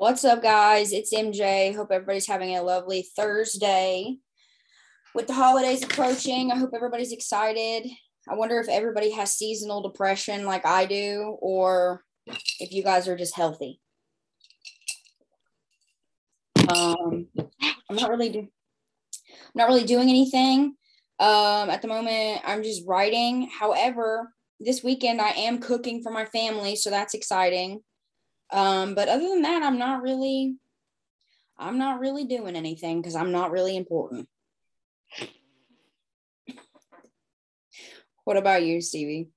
What's up, guys? It's MJ. Hope everybody's having a lovely Thursday. With the holidays approaching, I hope everybody's excited. I wonder if everybody has seasonal depression like I do, or if you guys are just healthy. Um, I'm not really do- I'm not really doing anything. Um, at the moment, I'm just writing. However, this weekend I am cooking for my family, so that's exciting. Um, but other than that, I'm not really I'm not really doing anything because I'm not really important. What about you, Stevie?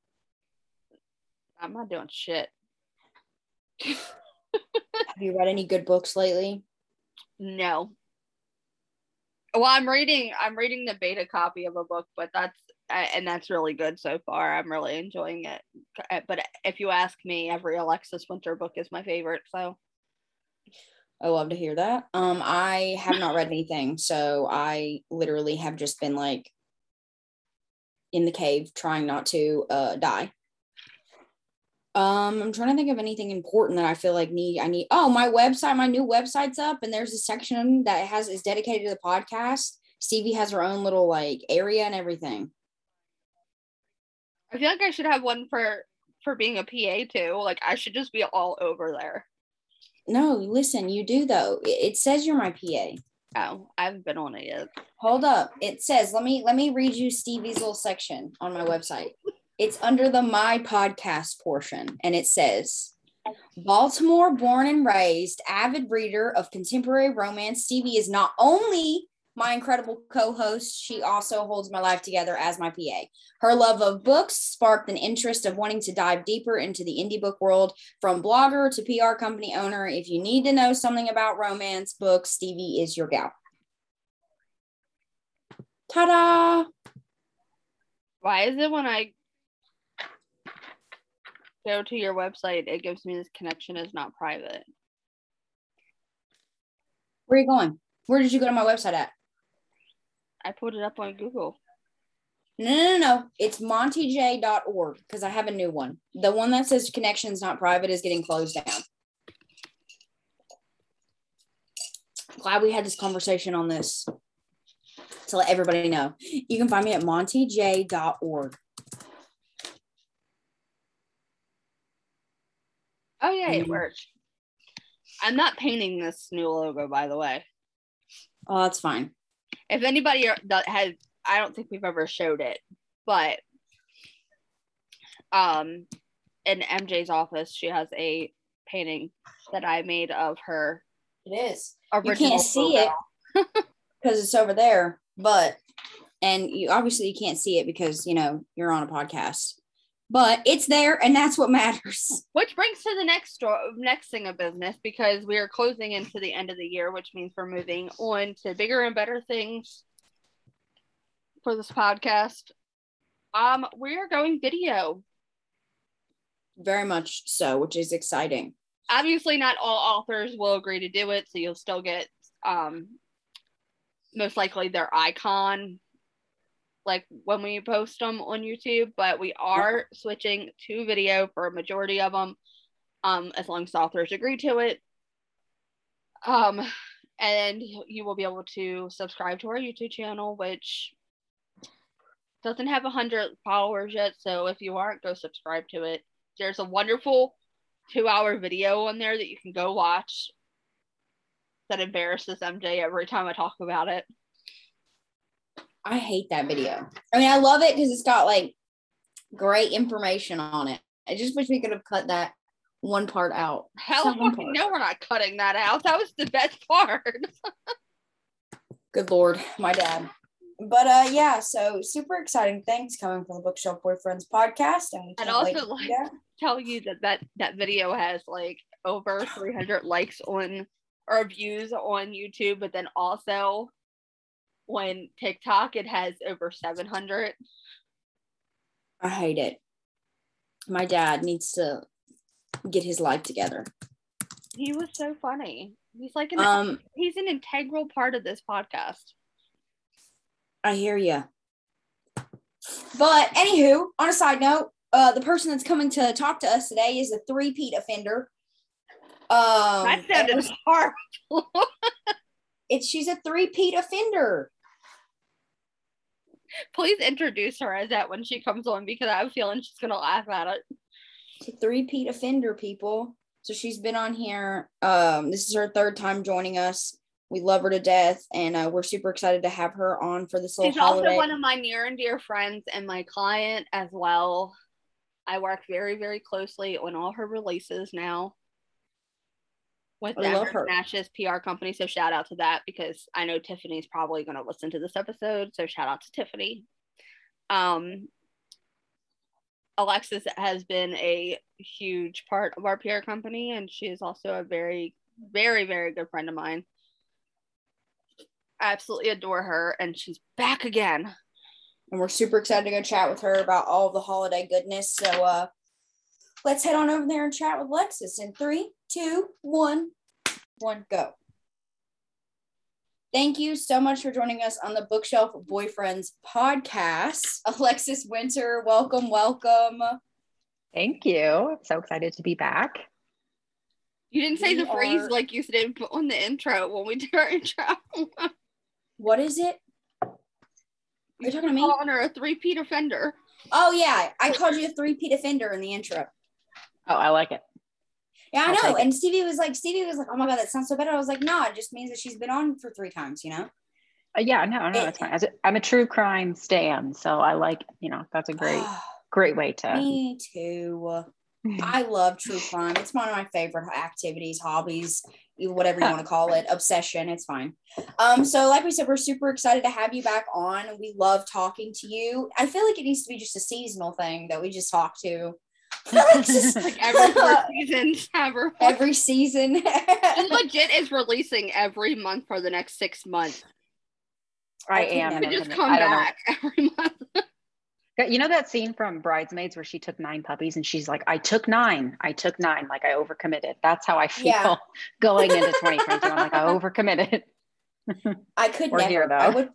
I'm not doing shit. Have you read any good books lately? No. Well, I'm reading. I'm reading the beta copy of a book, but that's and that's really good so far. I'm really enjoying it. Uh, But if you ask me, every Alexis Winter book is my favorite. So I love to hear that. Um, I have not read anything, so I literally have just been like in the cave trying not to uh die. Um, I'm trying to think of anything important that I feel like need I need. Oh, my website, my new website's up, and there's a section that has is dedicated to the podcast. Stevie has her own little like area and everything. I feel like I should have one for for being a PA too. Like I should just be all over there. No, listen, you do though. It, says you're my PA. Oh, I haven't been on it yet. Hold up. It says, let me let me read you Stevie's little section on my website. It's under the my podcast portion and it says Baltimore born and raised, avid reader of contemporary romance, Stevie is not only my incredible co-host, she also holds my life together as my PA. Her love of books sparked an interest of wanting to dive deeper into the indie book world from blogger to PR company owner. If you need to know something about romance books, Stevie is your gal. Ta-da! Why is it when I go to your website, it gives me this connection is not private? Where are you going? Where did you go to my website at? I put it up on Google. No, no, no, no. It's montyj.org because I have a new one. The one that says connections not private is getting closed down. Glad we had this conversation on this to let everybody know. You can find me at montyj.org. Oh yeah, it worked. I'm not painting this new logo, by the way. Oh, that's fine. If anybody that has, I don't think we've ever showed it, but um, in MJ's office, she has a painting that I made of her It is. You can't see logo. it because it's over there, but and you obviously you can't see it because you know you're on a podcast. But it's there, and that's what matters. Which brings to the next door, next thing of business because we are closing into the end of the year, which means we're moving on to bigger and better things for this podcast. Um, we are going video. Very much so, which is exciting. Obviously, not all authors will agree to do it, so you'll still get um most likely their icon like when we post them on YouTube, but we are switching to video for a majority of them, um, as long as authors agree to it. Um, and you will be able to subscribe to our YouTube channel, which doesn't have a hundred followers yet. So if you aren't, go subscribe to it. There's a wonderful two-hour video on there that you can go watch. That embarrasses MJ every time I talk about it. I hate that video. I mean, I love it because it's got like great information on it. I just wish we could have cut that one part out. Hell, part. no, we're not cutting that out. That was the best part. Good lord, my dad. But uh yeah, so super exciting things coming from the Bookshelf Boyfriends podcast. And, we And can't wait also, to like- do. Tell you that that that video has like over 300 likes on or views on YouTube, but then also when TikTok it has over 700. I hate it. My dad needs to get his life together. He was so funny. He's like an Um, he's an integral part of this podcast. I hear you. But anywho, on a side note, uh, the person that's coming to talk to us today is a three-peat offender. Um, that sounded horrible. it's she's a three-peat offender. Please introduce her as that when she comes on because I have a feeling she's gonna laugh at it. It's a three-peat offender, people. So she's been on here. Um, this is her third time joining us. We love her to death, and uh, we're super excited to have her on for this little She's holiday. also one of my near and dear friends and my client as well. I work very, very closely on all her releases now with I love Denver. Nash's PR company. So shout out to that because I know Tiffany's probably going to listen to this episode. So shout out to Tiffany. Um, Alexis has been a huge part of our PR company, and she is also a very, very, very good friend of mine. Absolutely adore her, and she's back again. and we're super excited to go chat with her about all the holiday goodness. So uh let's head on over there and chat with Lexus in three, two, one, one, go. Thank you so much for joining us on the Bookshelf Boyfriends podcast. Alexis Winter, welcome, welcome. Thank you. I'm So excited to be back. You didn't say We the phrase are- like you did on the intro when we did our intro. What is it? You're you talking to me? Calling her a three-peat offender. Oh yeah, I called you a three-peat offender in the intro. Oh, I like it. Yeah, I I'll know. And Stevie was like, Stevie was like, oh my god, that sounds so better. I was like, no, it just means that she's been on for three times, you know? Uh, yeah, no, no, It- it's fine. As a, I'm a true crime stan, so I like, you know, that's a great, great way to. Me too. I love true crime. It's one of my favorite activities, hobbies, whatever you want to call it, obsession. It's fine. Um, so like we said, we're super excited to have you back on. We love talking to you. I feel like it needs to be just a seasonal thing that we just talk to. It's just Like every four seasons, ever. every season. She legit is releasing every month for the next six months. I I am. never and just I'm- come I know. back every month. You know that scene from Bridesmaids where she took nine puppies and she's like, I took nine. I took nine. Like I overcommitted. That's how I feel Yeah. going into 2022. I'm like, I overcommitted. I could We're never. here, though. I would.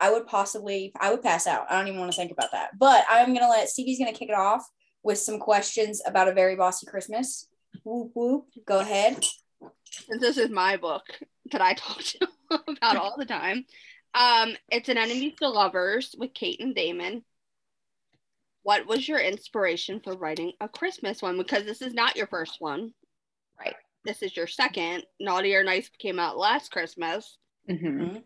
I would possibly. I would pass out. I don't even want to think about that. But I'm gonna let Stevie's gonna kick it off with some questions about a very bossy Christmas. Whoop whoop. Go ahead. Since this is my book that I talk to about all the time. Um, it's an enemies to lovers with Kate and Damon. What was your inspiration for writing a Christmas one? Because this is not your first one. Right. This is your second. Naughty or Nice came out last Christmas. Mhm. Mhm.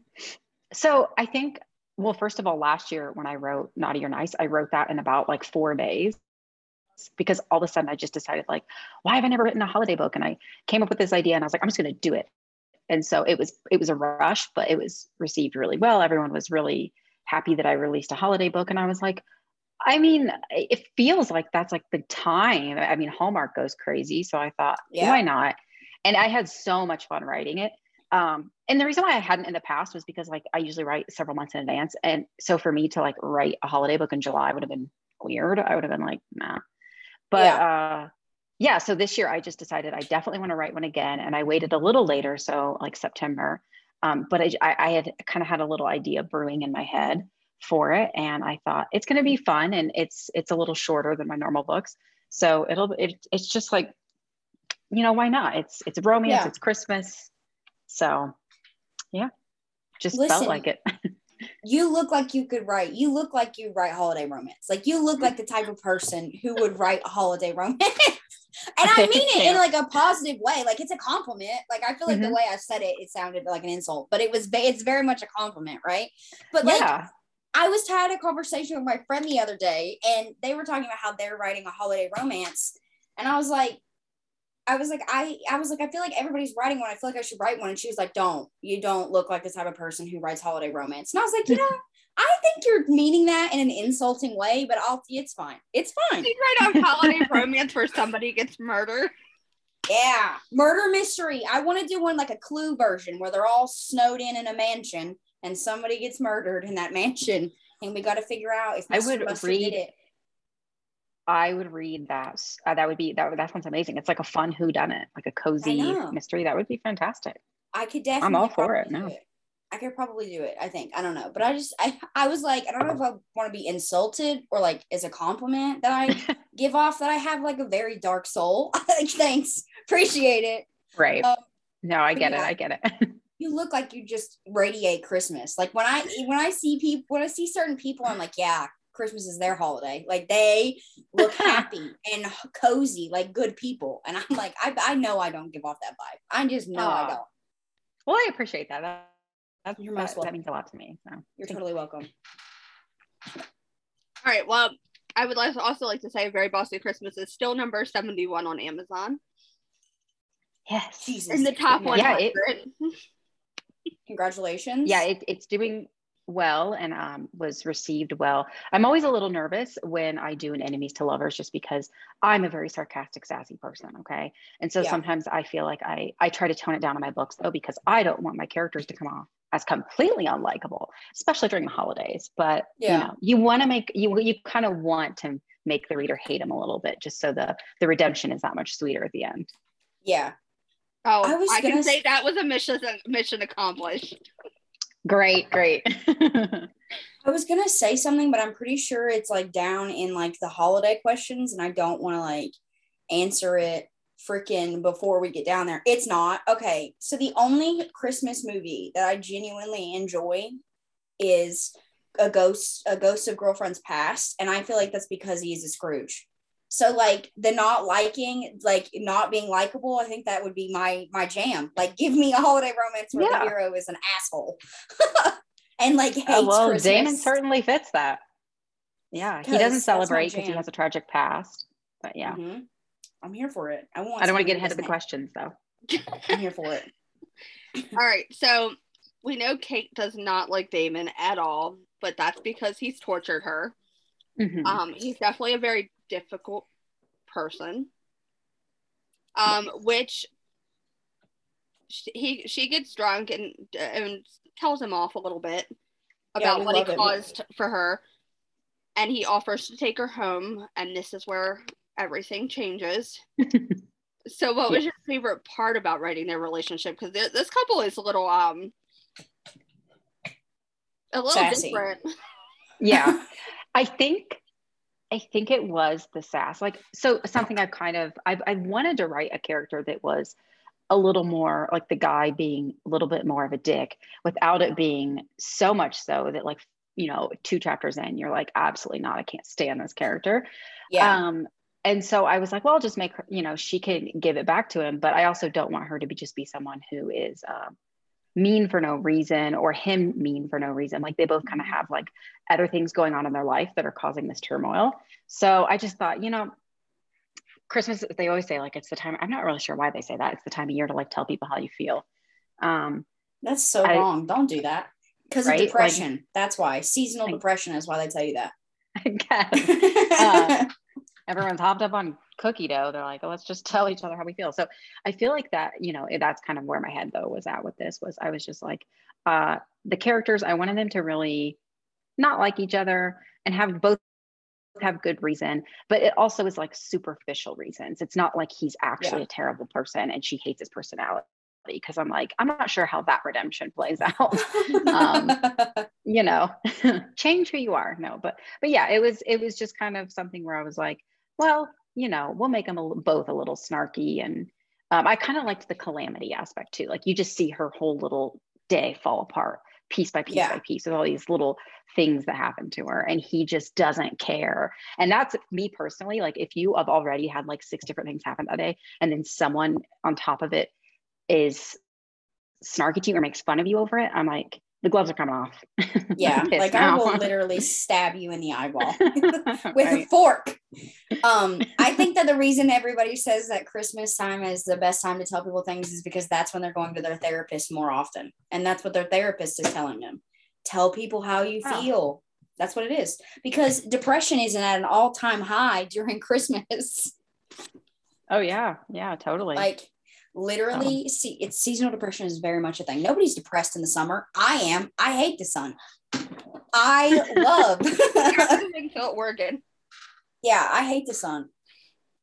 So I think, well, first of all, last year when I wrote Naughty or Nice, I wrote that in about like four days because all of a sudden I just decided, like, why have I never written a holiday book? And I came up with this idea and I was like, I'm just going to do it. And so it was, it was a rush, but it was received really well. Everyone was really happy that I released a holiday book. And I was like, I mean, it feels like that's like the time. I mean, Hallmark goes crazy. So I thought, Yeah. why not? And I had so much fun writing it. Um, and the reason why I hadn't in the past was because like I usually write several months in advance. And so for me to like write a holiday book in July would have been weird. I would have been like, nah. But uh yeah, so this year I just decided I definitely want to write one again. And I waited a little later, so like September. Um, but I, I had kind of had a little idea brewing in my head for it. And I thought it's gonna be fun and it's it's a little shorter than my normal books. So it'll it, it's just like, you know, why not? It's it's romance, Yeah. it's Christmas. So yeah, just Listen, felt like it. You look like you could write. You look like you write holiday romance. Like you look like the type of person who would write holiday romance. and I mean it in like a positive way. Like it's a compliment. Like I feel like the Mhm. way I said it, it sounded like an insult, but it was. It's very much a compliment, right? But like yeah. I was had a conversation with my friend the other day, and they were talking about how they're writing a holiday romance, and I was like, I was like, I, I was like, I feel like everybody's writing one. I feel like I should write one, and she was like, Don't. You don't look like the type of person who writes holiday romance. And I was like, you know, I think you're meaning that in an insulting way, but I'll. It's fine. It's fine. You write a holiday romance where somebody gets murdered. Yeah, murder mystery. I want to do one like a Clue version where they're all snowed in in a mansion and somebody gets murdered in that mansion, and we got to figure out if I would read- it. I would read that. Uh, that would be that. That sounds amazing. It's like a fun who done it, like a cozy mystery. That would be fantastic. I could definitely. I'm all for it, no. I could probably do it. I think. I don't know, but I just I I was like I don't know if I want to be insulted or like as a compliment that I give off that I have like a very dark soul. like thanks, appreciate it. right. Um, no, I get it. I get it. You look like you just radiate Christmas. Like when I when I see people when I see certain people, I'm like, yeah, Christmas is their holiday. Like they look happy and cozy, like good people. And I'm like, I I know I don't give off that vibe. I just know I don't. well, I appreciate that. That, that, You're most that welcome. means a lot to me. So You're thank totally welcome. All right. Well, I would like also like to say Very Bossy Christmas is still number 71 on Amazon yes. Jesus. in the top Yeah, it- Congratulations. yeah it, it's doing well and um, was received well i'm always a little nervous when i do an enemies to lovers just because i'm a very sarcastic sassy person okay and so Yeah. sometimes i feel like i i try to tone it down in my books though because i don't want my characters to come off as completely unlikable especially during the holidays but Yeah. you know you want to make you you kind of want to make the reader hate him a little bit just so the the redemption is that much sweeter at the end Yeah. Oh, I I, was can gonna say s- that was a mission mission accomplished. Great great I was gonna say something, but I'm pretty sure it's like down in like the holiday questions, and I don't want to like answer it freaking before we get down there. It's not okay. So the only Christmas movie that I genuinely enjoy is a ghost, a ghost of girlfriend's past, and I feel like that's because he is a Scrooge. So like the not liking, like not being likable, I think that would be my my jam. Like give me a holiday romance where Yeah. the hero is an asshole. and like hates Oh, well, Christmas. Damon certainly fits that. Yeah, he doesn't celebrate because he has a tragic past. But yeah, Mhm. I'm here for it. I want. I don't want to get ahead of the doesn't- questions though. I'm here for it. All right, so we know Kate does not like Damon at all, but that's because he's tortured her. Mhm. Um, he's definitely a very difficult person. Um, which she, he she gets drunk and and tells him off a little bit about we what he caused for her, and he offers to take her home, and this is where everything changes. so, what was your favorite part about writing their relationship? Because this couple is a little um a little Sassy. different. yeah, I think I think it was the sass. Like so something I've kind of I've I wanted to write a character that was a little more like the guy being a little bit more of a dick without it being so much so that like you know two chapters in you're like absolutely not I can't stand this character. Yeah. Um, and so I was like, well, I'll just make her, you know, she can give it back to him, but I also don't want her to be just be someone who is um, mean for no reason or him mean for no reason. Like they both kind of have like other things going on in their life that are causing this turmoil. So I just thought, you know, Christmas, they always say like it's the time. I'm not really sure why they say that. It's the time of year to like tell people how you feel. Um, That's so I- wrong. Don't do that. Because Right? of Like- depression. That's why. Seasonal Like- depression is why they tell you that. I guess. Uh, everyone's hopped up on cookie dough. They're like, oh, let's just tell each other how we feel. So I feel like that, you know, that's kind of where my head though was at with this was I was just like, uh, the characters, I wanted them to really not like each other and have both have good reason, but it also is like superficial reasons. It's not like he's actually Yeah. a terrible person and she hates his personality. Because I'm like, I'm not sure how that redemption plays out. um, you know change who you are no but but yeah it was it was just kind of something where i was like well you know we'll make them a, both a little snarky and um, i kind of liked the calamity aspect too like you just see her whole little day fall apart piece by piece Yeah. by piece with all these little things that happen to her and he just doesn't care and that's me personally like if you have already had like six different things happen that day and then someone on top of it is snarky to you or makes fun of you over it i'm like the gloves are coming off yeah. Like I will literally stab you in the eyeball with a fork. Um, I think that the reason everybody says that Christmas time is the best time to tell people things is because that's when they're going to their therapist more often. And that's what their therapist is telling them. Tell people how you Oh. feel. That's what it is. Because depression isn't at an all-time high during Christmas. Oh yeah, yeah, totally. like Literally, see, it's seasonal depression is very much a thing. Nobody's depressed in the summer. I am. I hate the sun. I love. Everything felt working. yeah, I hate the sun.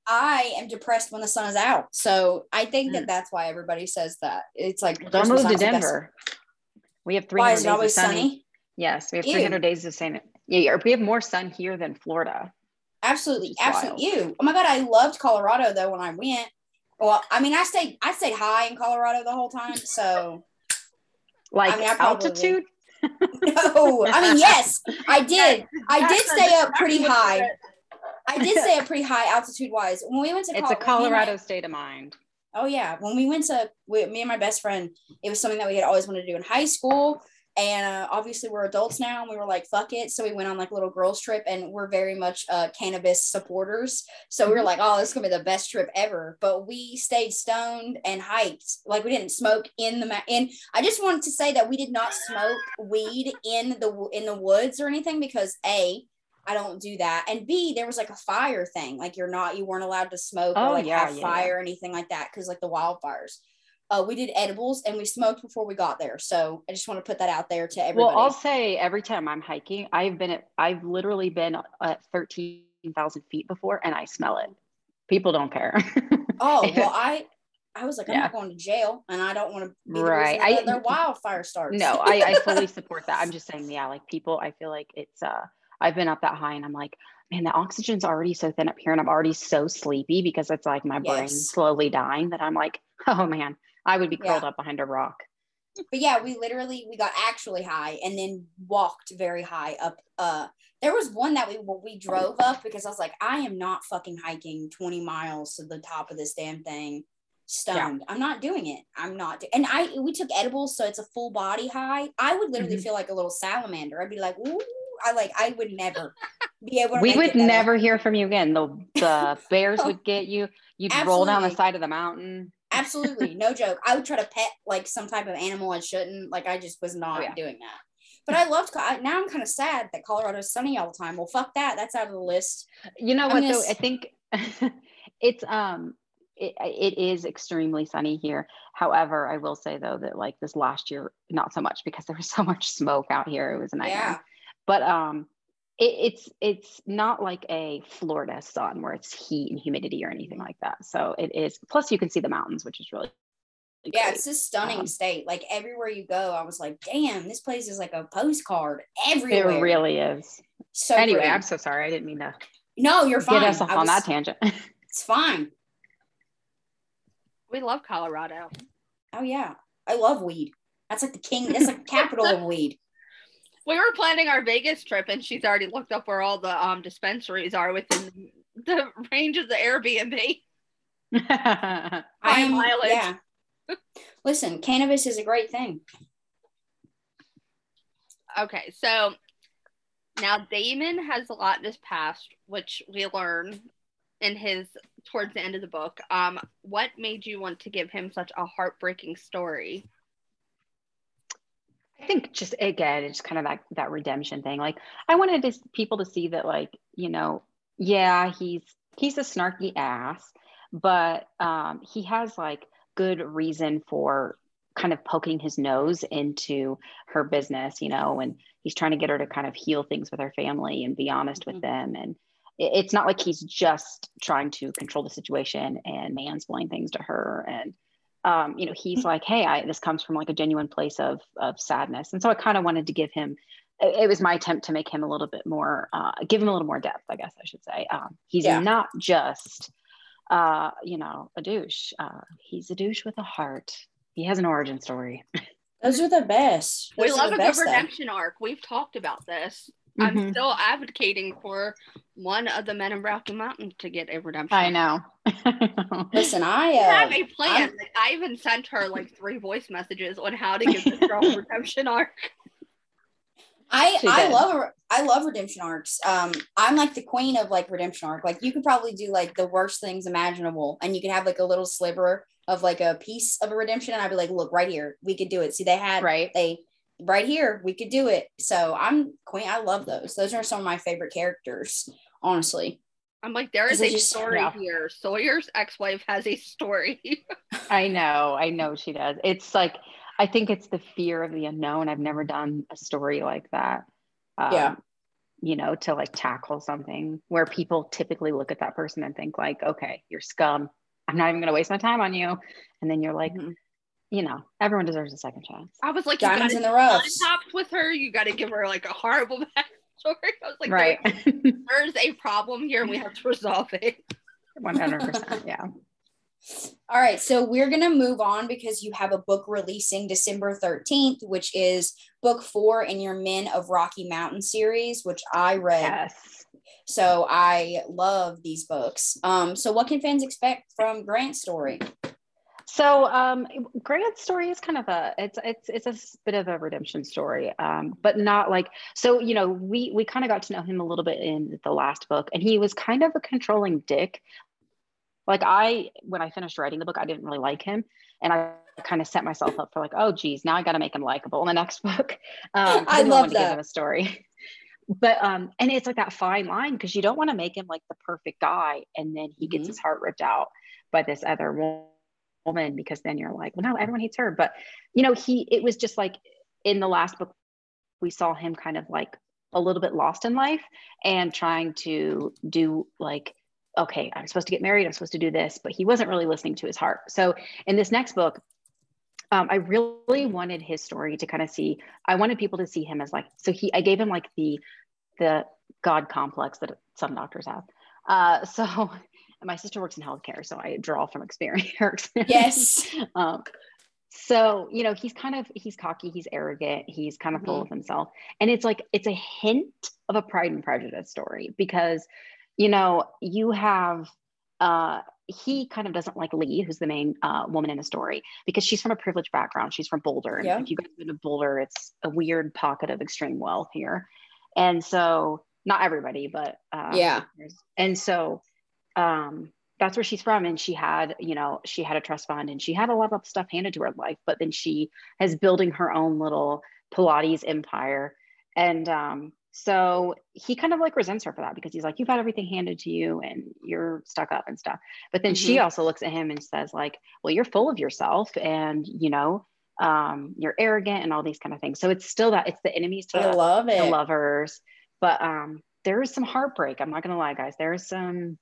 I am depressed when the sun is out. So I think that Mm. that's why everybody says that. It's like Don't Christmas move to time's the best- Denver. We have Why is it always sunny. sunny? Yes, we have Ew. 300 days of sun yeah, we have more sun here than Florida. Absolutely, absolutely. You. Oh my god, I loved Colorado though when I went. Well, I mean, I stayed I stayed high in Colorado the whole time. So Like mean, I probably- altitude. no, I mean yes, I did. I did stay up pretty high. I did stay up pretty high altitude wise. When we went to It's a Col- when me and my- Colorado state of mind. Oh yeah, when we went to we, me and my best friend, it was something that we had always wanted to do in high school, and uh, obviously we're adults now, and we were like, "Fuck it!" So we went on like a little girls trip, and we're very much uh, cannabis supporters. So we were like, "Oh, this is gonna be the best trip ever." But we stayed stoned and hiked, like we didn't smoke in the ma- and I just wanted to say that we did not smoke weed in the in the woods or anything because a I don't do that. And B, there was like a fire thing. Like you're not, you weren't allowed to smoke Oh, or like yeah, have yeah, fire or anything like that because like the wildfires. Uh, we did edibles and we smoked before we got there. So I just want to put that out there to everybody. Well, I'll say every time I'm hiking, I've been at, I've literally been at 13,000 feet before and I smell it. People don't care. oh well, I I was like, I'm Yeah. not going to jail, and I don't want to be the Right. I- their wildfire starts. no, I, I fully support that. I'm just saying, yeah, like people, I feel like it's, uh, I've been up that high and I'm like, man, the oxygen's already so thin up here and I'm already so sleepy because it's like my brain slowly dying that I'm like, oh man, I would be Yeah. curled up behind a rock. but yeah, we literally we got actually high and then walked very high up. Uh, there was one that we we drove up because I was like, I am not fucking hiking 20 miles to the top of this damn thing stoned. I'm not doing it. I'm not. do- and I we took edibles, so it's a full body high. I would literally Mhm. feel like a little salamander. I'd be like, ooh, I like I would never be able to. we would never hear from you again. The the bears would get you. You'd roll down the side of the mountain. Absolutely, no joke. I would try to pet like some type of animal I shouldn't. Like I just was not Oh, yeah. doing that. But I loved. I, now I'm kind of sad that Colorado's sunny all the time. Well, fuck that. That's out of the list. You know I'm what gonna though? I think it's um it, it is extremely sunny here. However, I will say though that like this last year, not so much because there was so much smoke out here. It was a nightmare. Yeah. But um it, it's it's not like a Florida sun where it's heat and humidity or anything like that. So it is plus you can see the mountains, which is really Yeah, great. it's a stunning Um, state. Like everywhere you go, I was like, damn, this place is like a postcard everywhere. it really is. so anyway, pretty. I'm so sorry. I didn't mean to no, you're fine. get us off I on that tangent. It's fine. We love Colorado. Oh yeah, I love weed. That's like the king. That's like capital of weed. We were planning our Vegas trip, and she's already looked up where all the um dispensaries are within the range of the Airbnb. I High am. mileage. Yeah. Listen, cannabis is a great thing. Okay, so now Damon has a lot in his past, which we learn in his towards the end of the book. Um, what made you want to give him such a heartbreaking story? I think just again, it's kind of that that redemption thing. Like I wanted to, people to see that, like you know, yeah, he's he's a snarky ass, but um, he has like good reason for kind of poking his nose into her business, you know, and he's trying to get her to kind of heal things with her family and be honest Mhm. with them. And it- it's not like he's just trying to control the situation and mansplain things to her and um, you know, he's like, hey, I, this comes from like a genuine place of of sadness, and so I kind of wanted to give him. It, it was my attempt to make him a little bit more, uh, give him a little more depth, I guess I should say. Um, he's Yeah. not just, uh, you know, a douche. Uh, he's a douche with a heart. He has an origin story. Those are the best. we Those are love the a good best, though. redemption arc. We've talked about this. I'm Mhm. still advocating for one of the men in Rocky Mountain to get a redemption. I know. Listen, I I have uh, a plan. Like, I even sent her like three voice messages on how to give this girl a redemption arc. I She I did. love a- I love redemption arcs. Um, I'm like the queen of like redemption arc. Like you could probably do like the worst things imaginable, and you could have like a little sliver of like a piece of a redemption, and I'd be like, look right here, we could do it. See, they had right. they right here, we could do it. So I'm queen. I love those. Those are some of my favorite characters, honestly. I'm like, there is a just- story yeah. here. Sawyer's ex-wife has a story. I know, I know she does. It's like I think it's the fear of the unknown. I've never done a story like that. Um, Yeah. You know, to like tackle something where people typically look at that person and think like, okay, you're scum. I'm not even going to waste my time on you. And then you're like, Mhm. You know, everyone deserves a second chance. I was like, Diamonds in got the rough. topped with her. You got to give her like a horrible backstory. I was like, right. there- there's a problem here, and we have to resolve it. 100%. Yeah. All right, so we're gonna move on because you have a book releasing December 13th, which is book four in your Men of Rocky Mountain series, which I read. Yes. So I love these books. Um, so what can fans expect from Grant's story? So um, Grant's story is kind of a it's it's it's a bit of a redemption story, um, but not like so. You know, we we kind of got to know him a little bit in the last book, and he was kind of a controlling dick. Like I, when I finished writing the book, I didn't really like him, and I kind of set myself up for like, oh geez, now I got to make him likable in the next book. Um, I love want to give that. him a story. But um, and it's like that fine line because you don't want to make him like the perfect guy, and then he gets Mhm. his heart ripped out by this other wo- woman because then you're like, well, no, everyone hates her. But you know, he it was just like in the last book, we saw him kind of like a little bit lost in life and trying to do like, okay, I'm supposed to get married, I'm supposed to do this, but he wasn't really listening to his heart. So in this next book, um, I really wanted his story to kind of see. I wanted people to see him as like. So he, I gave him like the, the God complex that some doctors have. Uh, so and my sister works in healthcare, so I draw from experience. experience. Yes. um, so you know he's kind of he's cocky, he's arrogant, he's kind of full of himself, and it's like it's a hint of a Pride and Prejudice story because you know you have uh he kind of doesn't like Lee, who's the main uh, woman in the story, because she's from a privileged background. She's from Boulder. And Yeah. if you been to Boulder, it's a weird pocket of extreme wealth here. And so, not everybody, but uh, Yeah. And so, um, that's where she's from. And she had, you know, she had a trust fund and she had a lot of stuff handed to her life, but then she is building her own little Pilates empire. And um, so he kind of like resents her for that because he's like, you've had everything handed to you and you're stuck up and stuff. But then she also looks at him and says, like, well, you're full of yourself and, you know, um, you're arrogant and all these kind of things. So it's still that it's the enemies to I love the lovers. But um, there is some heartbreak. I'm not gonna lie, guys. There's some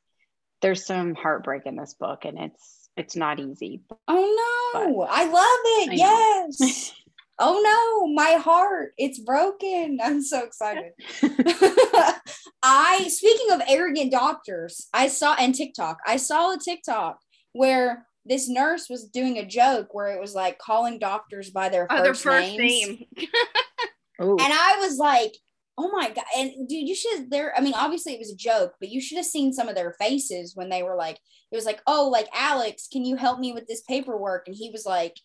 there's some heartbreak in this book, and it's it's not easy. Oh no, I love it. I yes. oh no, my heart, it's broken. I'm so excited. I speaking of arrogant doctors, I saw and TikTok. I saw a TikTok where this nurse was doing a joke where it was like calling doctors by their Oh, first, their first names. name. And I was like, oh my God. And dude, you should there. I mean, obviously it was a joke, but you should have seen some of their faces when they were like, it was like, oh, like Alex, can you help me with this paperwork? And he was like,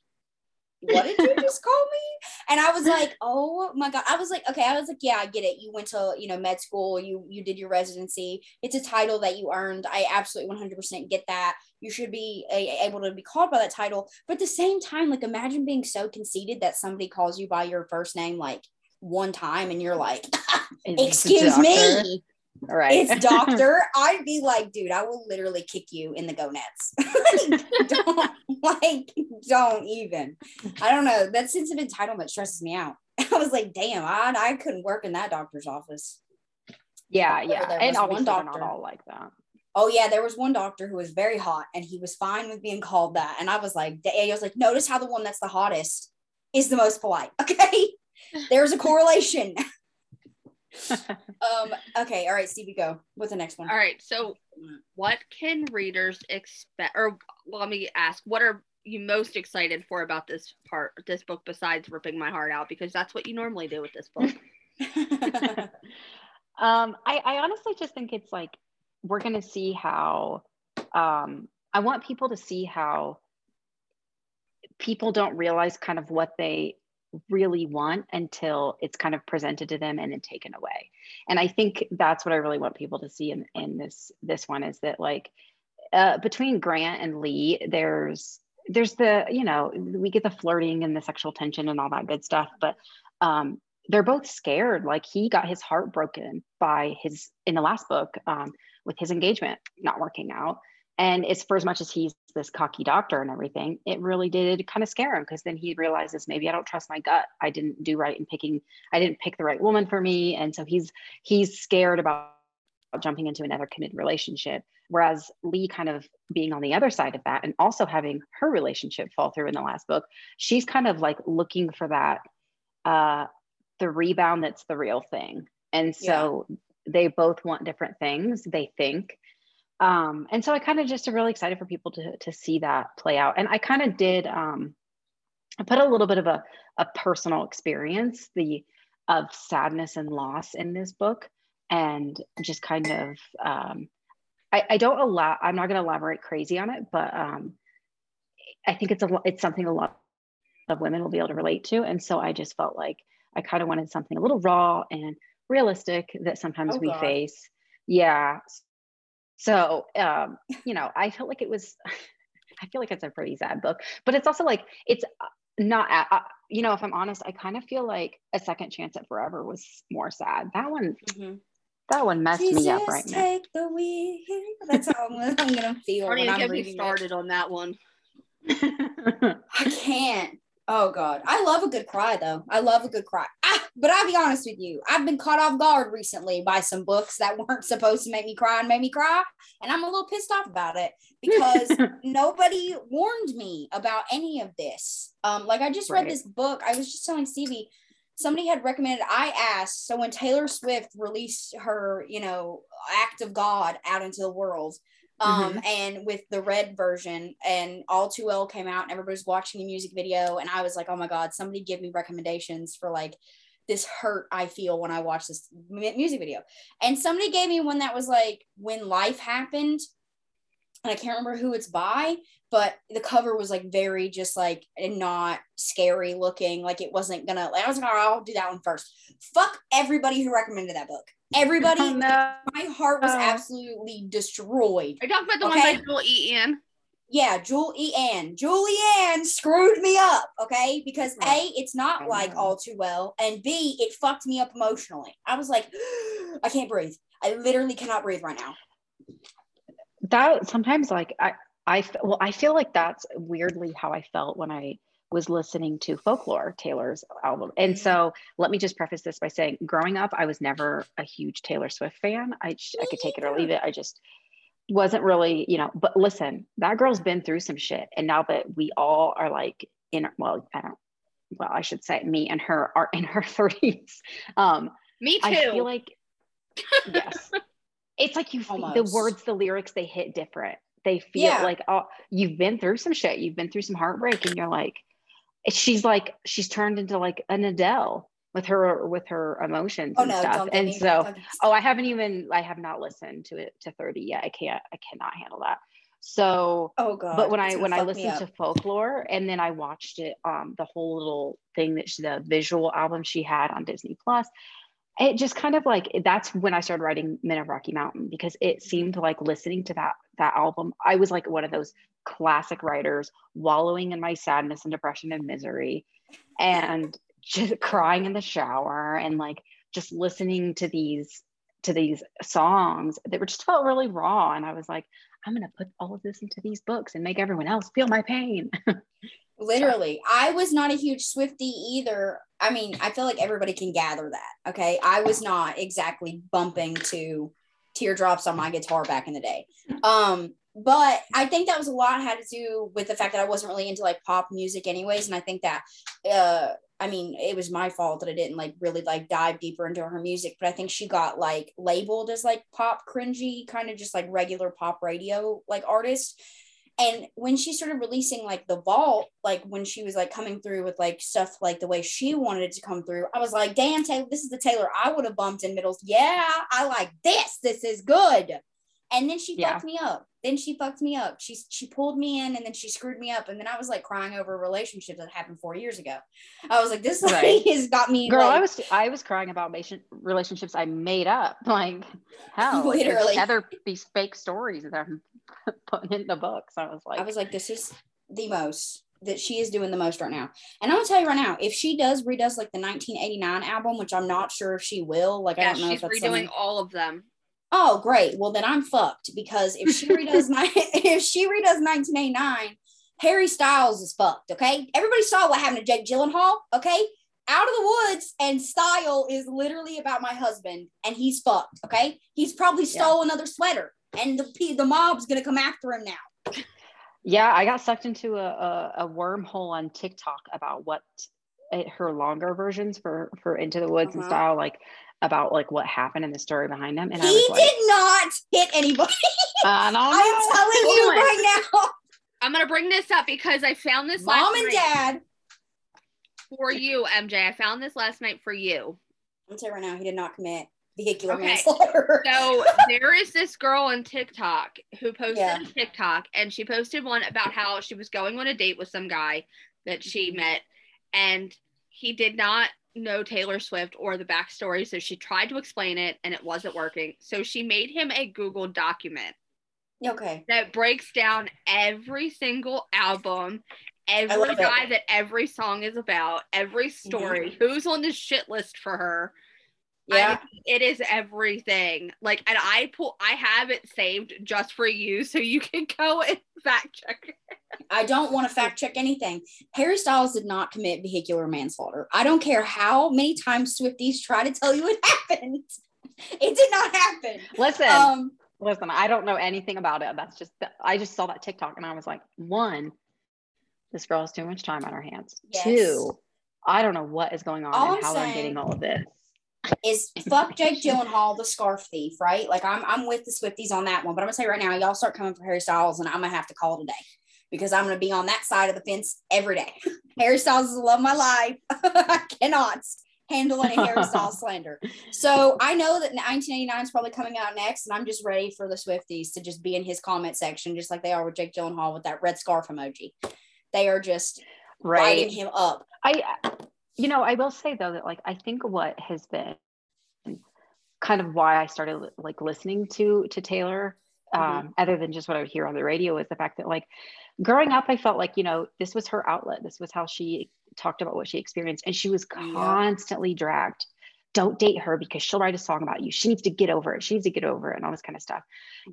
what did you just call me? And I was like, oh my God. I was like, okay, I was like, yeah, I get it. You went to, you know, med school, you you did your residency. It's a title that you earned. I absolutely 100% get that. You should be a, able to be called by that title. But at the same time, like imagine being so conceited that somebody calls you by your first name like one time and you're like, Is this a excuse me, Right. it's doctor. I'd be like, dude, I will literally kick you in the gonads. like, don't like, don't even. I don't know. That sense of entitlement stresses me out. I was like, damn, I, I couldn't work in that doctor's office. yeah, yeah. And one doctor. not all like that. Oh yeah, there was one doctor who was very hot and he was fine with being called that. And I was like, I was like, notice how the one that's the hottest is the most polite. Okay. There's a correlation. um, okay, all right, Stevie, go. What's the next one? All right. So, what can readers expect? Or let me ask, what are you most excited for about this part, this book, besides ripping my heart out? Because that's what you normally do with this book. um, I, I honestly just think it's like we're gonna see how um, I want people to see how people don't realize kind of what they really want until it's kind of presented to them and then taken away. And I think that's what I really want people to see in, in this this one is that like uh, between Grant and Lee, there's there's the you know we get the flirting and the sexual tension and all that good stuff, but um, they're both scared. Like he got his heart broken by his in the last book um, with his engagement not working out. And it's for as much as he's this cocky doctor and everything, it really did kind of scare him because then he realizes maybe I don't trust my gut. I didn't do right in picking, I didn't pick the right woman for me. And so he's he's scared about jumping into another committed relationship. Whereas Lee kind of being on the other side of that and also having her relationship fall through in the last book, she's kind of like looking for that uh the rebound that's the real thing. And so yeah. they both want different things, they think. Um, and so I kind of just am really excited for people to to see that play out. And I kind of did um I put a little bit of a, a personal experience, the of sadness and loss in this book and just kind of um, I, I don't allow i'm not going to elaborate crazy on it but um, i think it's a it's something a lot of women will be able to relate to and so i just felt like i kind of wanted something a little raw and realistic that sometimes oh, we God. face yeah so um, you know i felt like it was i feel like it's a pretty sad book but it's also like it's uh, not uh, you know if i'm honest i kind of feel like a second chance at forever was more sad that one mm-hmm that one messed Jesus, me up right now. Take the wheel. That's how I'm, I'm gonna feel. Don't even get me started it. on that one. I can't. Oh God, I love a good cry though. I love a good cry. Ah, but I'll be honest with you, I've been caught off guard recently by some books that weren't supposed to make me cry and made me cry, and I'm a little pissed off about it because nobody warned me about any of this. Um, like I just read this book. I was just telling Stevie somebody had recommended i asked so when taylor swift released her you know act of god out into the world um, mm-hmm. and with the red version and all too well came out and everybody's watching a music video and i was like oh my god somebody give me recommendations for like this hurt i feel when i watch this music video. And somebody gave me one that was like when life happened and i can't remember who it's by but the cover was like very just like not scary looking like it wasn't gonna like i was like i'll do that one first. Fuck everybody who recommended that book everybody oh, no. my heart was oh. absolutely destroyed are you talking about the okay? one by Jewel E. Ann? yeah Jewel E. Ann. Julie Ann screwed me up okay because oh, a it's not oh, like all too well and b it fucked me up emotionally i was like i can't breathe i literally cannot breathe right now that sometimes like i I well, I feel like that's weirdly how I felt when I was listening to Folklore, Taylor's album. And so let me just preface this by saying, growing up, I was never a huge Taylor Swift fan. I, I could take it or leave it. I just wasn't really, you know, but listen, that girl's been through some shit. And now that we all are like in, well, I don't, well, I should say me and her are in her 30s. Um, me too. I feel like, yes. It's like you, Almost. the words, the lyrics, they hit different they feel yeah. like oh you've been through some shit you've been through some heartbreak and you're like she's like she's turned into like an adele with her with her emotions oh, and no, stuff. and so oh i haven't even i have not listened to it to 30 yet. I can't i cannot handle that. So oh god but when i when i listened to folklore and then i watched it um the whole little thing that she, the visual album she had on disney plus it just kind of like that's when I started writing Men of Rocky Mountain because it mm-hmm. seemed like listening to that that album, I was like one of those classic writers wallowing in my sadness and depression and misery and just crying in the shower and like just listening to these to these songs that were just felt really raw and I was like I'm going to put all of this into these books and make everyone else feel my pain. Literally, I was not a huge Swifty either. I mean, I feel like everybody can gather that. Okay. I was not exactly bumping to teardrops on my guitar back in the day. Um, but I think that was a lot had to do with the fact that I wasn't really into like pop music anyways. And I think that uh I mean it was my fault that I didn't like really like dive deeper into her music, but I think she got like labeled as like pop cringy, kind of just like regular pop radio like artist and when she started releasing like the vault like when she was like coming through with like stuff like the way she wanted it to come through i was like damn taylor this is the taylor i would have bumped in middles. Yeah i like this. This is good. And then she yeah. fucked me up. Then she fucked me up. She she pulled me in and then she screwed me up. And then i was like crying over a relationship that happened four years ago. I was like this right. has got me girl like, i was i was crying about relationships i made up. Like hell literally. other these fake stories that i'm putting in the books i was like i was like this is the most that she is doing the most right now. And I'm gonna tell you right now, if she does redoes like the 1989 album, which I'm not sure if she will, like yeah, I don't know she's if redoing all of them. Oh, great. Well, then I'm fucked because if she redoes ni- if she redoes 1989, Harry Styles is fucked. Okay, everybody saw what happened to Jake Gyllenhaal. Okay, out of the woods, and Style is literally about my husband, and he's fucked. Okay, he's probably stole another sweater, and the the mob's gonna come after him now. Yeah, I got sucked into a, a, a wormhole on TikTok about what it, her longer versions for for Into the Woods and Uh-huh. style, like about like what happened and the story behind them. And I he was like, did not hit anybody. I don't know. I'm telling you right now, I'm gonna bring this up because I found this mom last and night dad. for you, MJ. I found this last night for you. I'm telling you right now, he did not commit vehicular Okay. manslaughter. So there is this girl on TikTok who posted Yeah. a TikTok and she posted one about how she was going on a date with some guy that she met and he did not know Taylor Swift or the backstory. So she tried to explain it and it wasn't working. So she made him a Google document Okay. that breaks down every single album, every love it. Mm-hmm. guy that every song is about, every story, who's on the shit list for her. Yeah. I- it is everything. Like, and I pull, I have it saved just for you, so you can go and fact check. I don't want to fact check anything. Harry Styles did not commit vehicular manslaughter. I don't care how many times Swifties try to tell you it happened. It did not happen. Listen, Um, listen, I don't know anything about it. That's just I just saw that TikTok and I was like, one, this girl has too much time on her hands. Yes. Two, I don't know what is going on All and I'm how they're saying- getting all of this. Is fuck Jake Gyllenhaal, the scarf thief, right? Like I'm I'm with the Swifties on that one, but I'm gonna say right now, y'all start coming for Harry Styles, and I'm gonna have to call today because I'm gonna be on that side of the fence every day. Harry Styles is the love of my life. I cannot handle any Harry Styles slander. So I know that 1989 is probably coming out next, and I'm just ready for the Swifties to just be in his comment section, just like they are with Jake Gyllenhaal with that red scarf emoji. They are just lighting him up. I, you know, I will say though that like I think what has been kind of why I started like listening to to Taylor, um, Mhm. other than just what I would hear on the radio, is the fact that like growing up, I felt like you know this was her outlet. This was how she talked about what she experienced, and she was Yeah. constantly dragged. Don't date her because she'll write a song about you. She needs to get over it. She needs to get over it, and all this kind of stuff.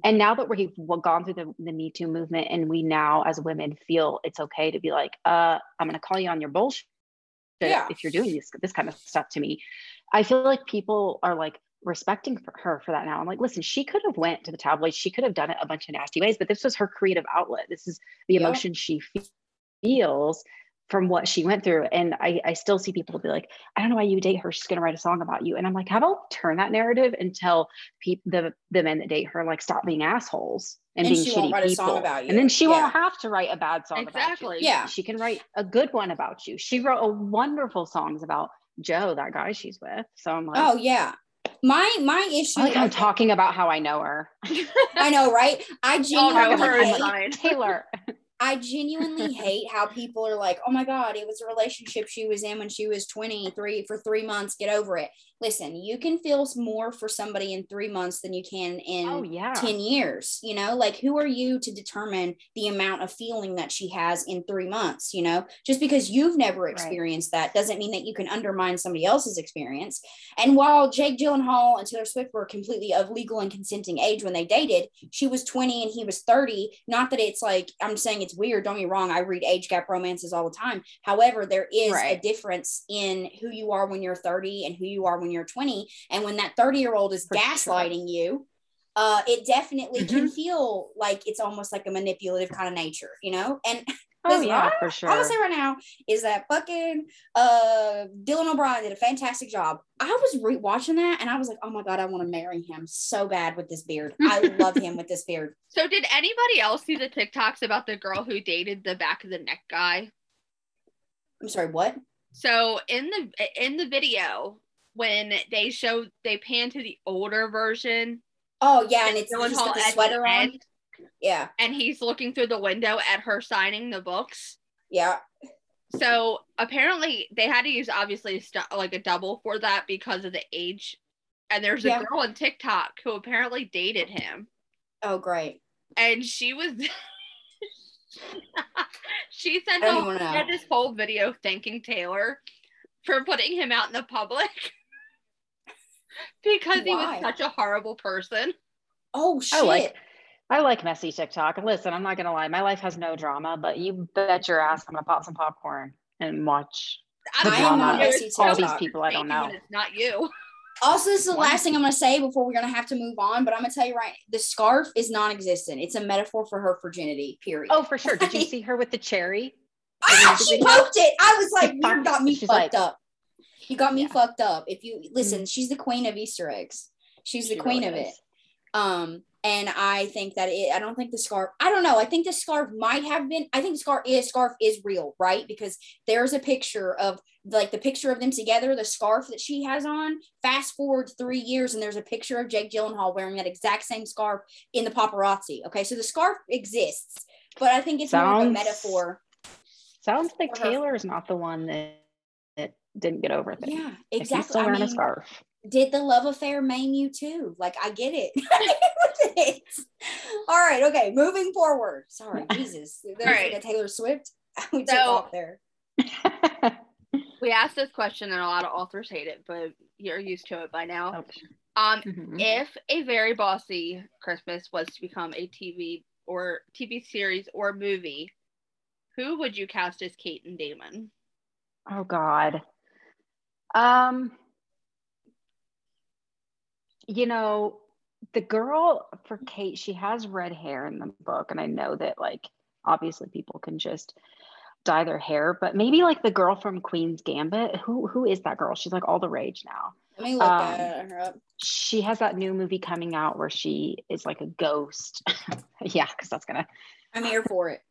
And now that we've gone through the, the Me Too movement, and we now as women feel it's okay to be like, uh, I'm going to call you on your bullshit Yeah. if you're doing this this kind of stuff to me. I feel like people are like respecting for her for that now. I'm like, listen, she could have went to the tabloids. She could have done it a bunch of nasty ways, but this was her creative outlet. This is the Yeah. emotion she fe- feels from what she went through. And I, I still see people be like, I don't know why you date her. She's going to write a song about you. And I'm like, how about turn that narrative and tell people the, the men that date her, like, stop being assholes and, And being she won't shitty write a people. song about you. And then she Yeah. won't have to write a bad song about you. Exactly. Yeah. She can write a good one about you. She wrote a wonderful songs about Joe, that guy she's with. So I'm like, Oh yeah. My my issue I like I'm talking about how I know her. I know, right? I Oh genuinely her hate. Taylor. I genuinely hate how people are like, oh my God, it was a relationship she was in when she was 23 for three months. Get over it. Listen, you can feel more for somebody in three months than you can oh, in Oh yeah. 10 years. You know, like who are you to determine the amount of feeling that she has in three months? You know, just because you've never Right. experienced that doesn't mean that you can undermine somebody else's experience. And while Jake Gyllenhaal and Taylor Swift were completely of legal and consenting age when they dated, she was 20 and he was 30. Not that it's like, I'm saying it's weird. Don't get me wrong. I read age gap romances all the time. However, there is a difference in who you are when you're 30 and who you are when you're 20. And when that 30 year old is For sure. gaslighting you, uh, it definitely can feel like it's almost like a manipulative kind of nature, you know? And Oh yeah, I- for I'm sure. gonna say right now is that fucking uh Dylan O'Brien did a fantastic job. I was re- watching that and I was like, oh my god, I want to marry him so bad with this beard. I love him with this beard. So did anybody else see the TikToks about the girl who dated the back of the neck guy? I'm sorry, what? So in the in the video when they show they pan to the older version, Oh yeah, and it's Dylan Hall the at the sweater on. Yeah, and he's looking through the window at her signing the books. yeah. So apparently they had to use obviously stu- like a double for that because of the age. And there's a Yeah. girl on TikTok who apparently dated him, Oh great. and she was. she sent don't out even know. she had this whole video thanking Taylor for putting him out in the public because he was such a horrible person. Oh shit! I like I like messy TikTok. Listen, I'm not gonna lie, my life has no drama, but you bet your ass I'm gonna pop some popcorn and watch I the I am drama not of messy all these people I don't know. It's not you. Also, this is the Why? last thing I'm gonna say before we're gonna have to move on. But I'm gonna tell you right, the scarf is non-existent. It's a metaphor for her virginity. Period. Oh, for sure. Did you see her with the cherry? Ah, the she poked it. I was like, you got me fucked like- up. You got me Yeah. fucked up. If you listen, she's the queen of Easter eggs. She's the She queen really of it. Um, and I think that it. I don't think the scarf. I don't know. I think the scarf might have been. I think the scarf is scarf is real, right? Because there's a picture of like the picture of them together. The scarf that she has on. Fast forward three years, and there's a picture of Jake Gyllenhaal wearing that exact same scarf in the paparazzi. Okay, so the scarf exists, but I think it's more of a metaphor. Sounds like For. Taylor is not the one that, that didn't get over things. Yeah, exactly. still I wearing a mean, scarf. did the love affair maim you too? Like I get it. It. All right, okay, moving forward. Sorry, Jesus. There's right. like a Taylor Swift. We took off there. We asked this question and a lot of authors hate it, but you're used to it by now. Okay. Um, Mhm. if a very bossy Christmas was to become a TV or TV series or movie, who would you cast as Kate and Damon? Oh God. Um you know, the girl for Kate, she has red hair in the book, and I know that like obviously people can just dye their hair, but maybe like the girl from Queen's Gambit. Who who is that girl? She's like all the rage now. Let me look Um, at her up. She has that new movie coming out where she is like a ghost. yeah, because that's gonna I'm here for it.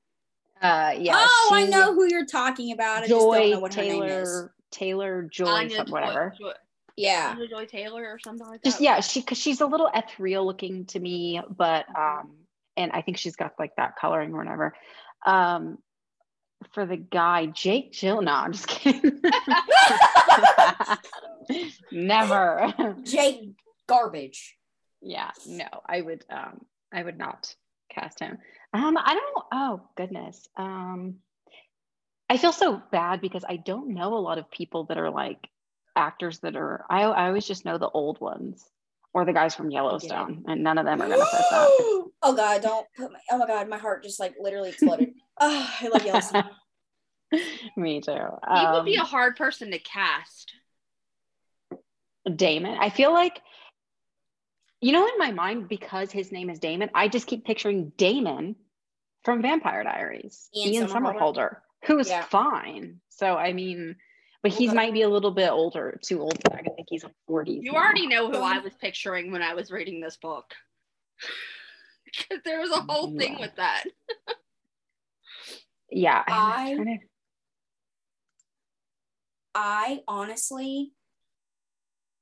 uh yeah. oh, I know who you're talking about. I just don't Joy know what her name is. Taylor Taylor Joy Anya some- whatever. Joy, Yeah. Anya Joy Taylor or something like that. just yeah she because she's a little ethereal looking to me but um and i think she's got like that coloring or whatever um for the guy jake jill no i'm just kidding never Jake Garbage. yeah no i would um i would not cast him um i don't oh goodness um i feel so bad because i don't know a lot of people that are like actors that are i, I always just know the old ones or the guys from yellowstone and none of them are gonna fit that oh god, don't put my oh my god, my heart just like literally exploded. oh, I love Yellowstone. me too He would be a um, hard person to cast. damon i feel like you know in my mind because his name is damon i just keep picturing damon from vampire diaries Ian ian, Somerhalder? Somerhalder, who is Yeah. fine so i mean but he Okay. might be a little bit older too old i think he's like 40s You now. already know who I was picturing when I was reading this book. there was a whole thing with that. yeah I- to- I honestly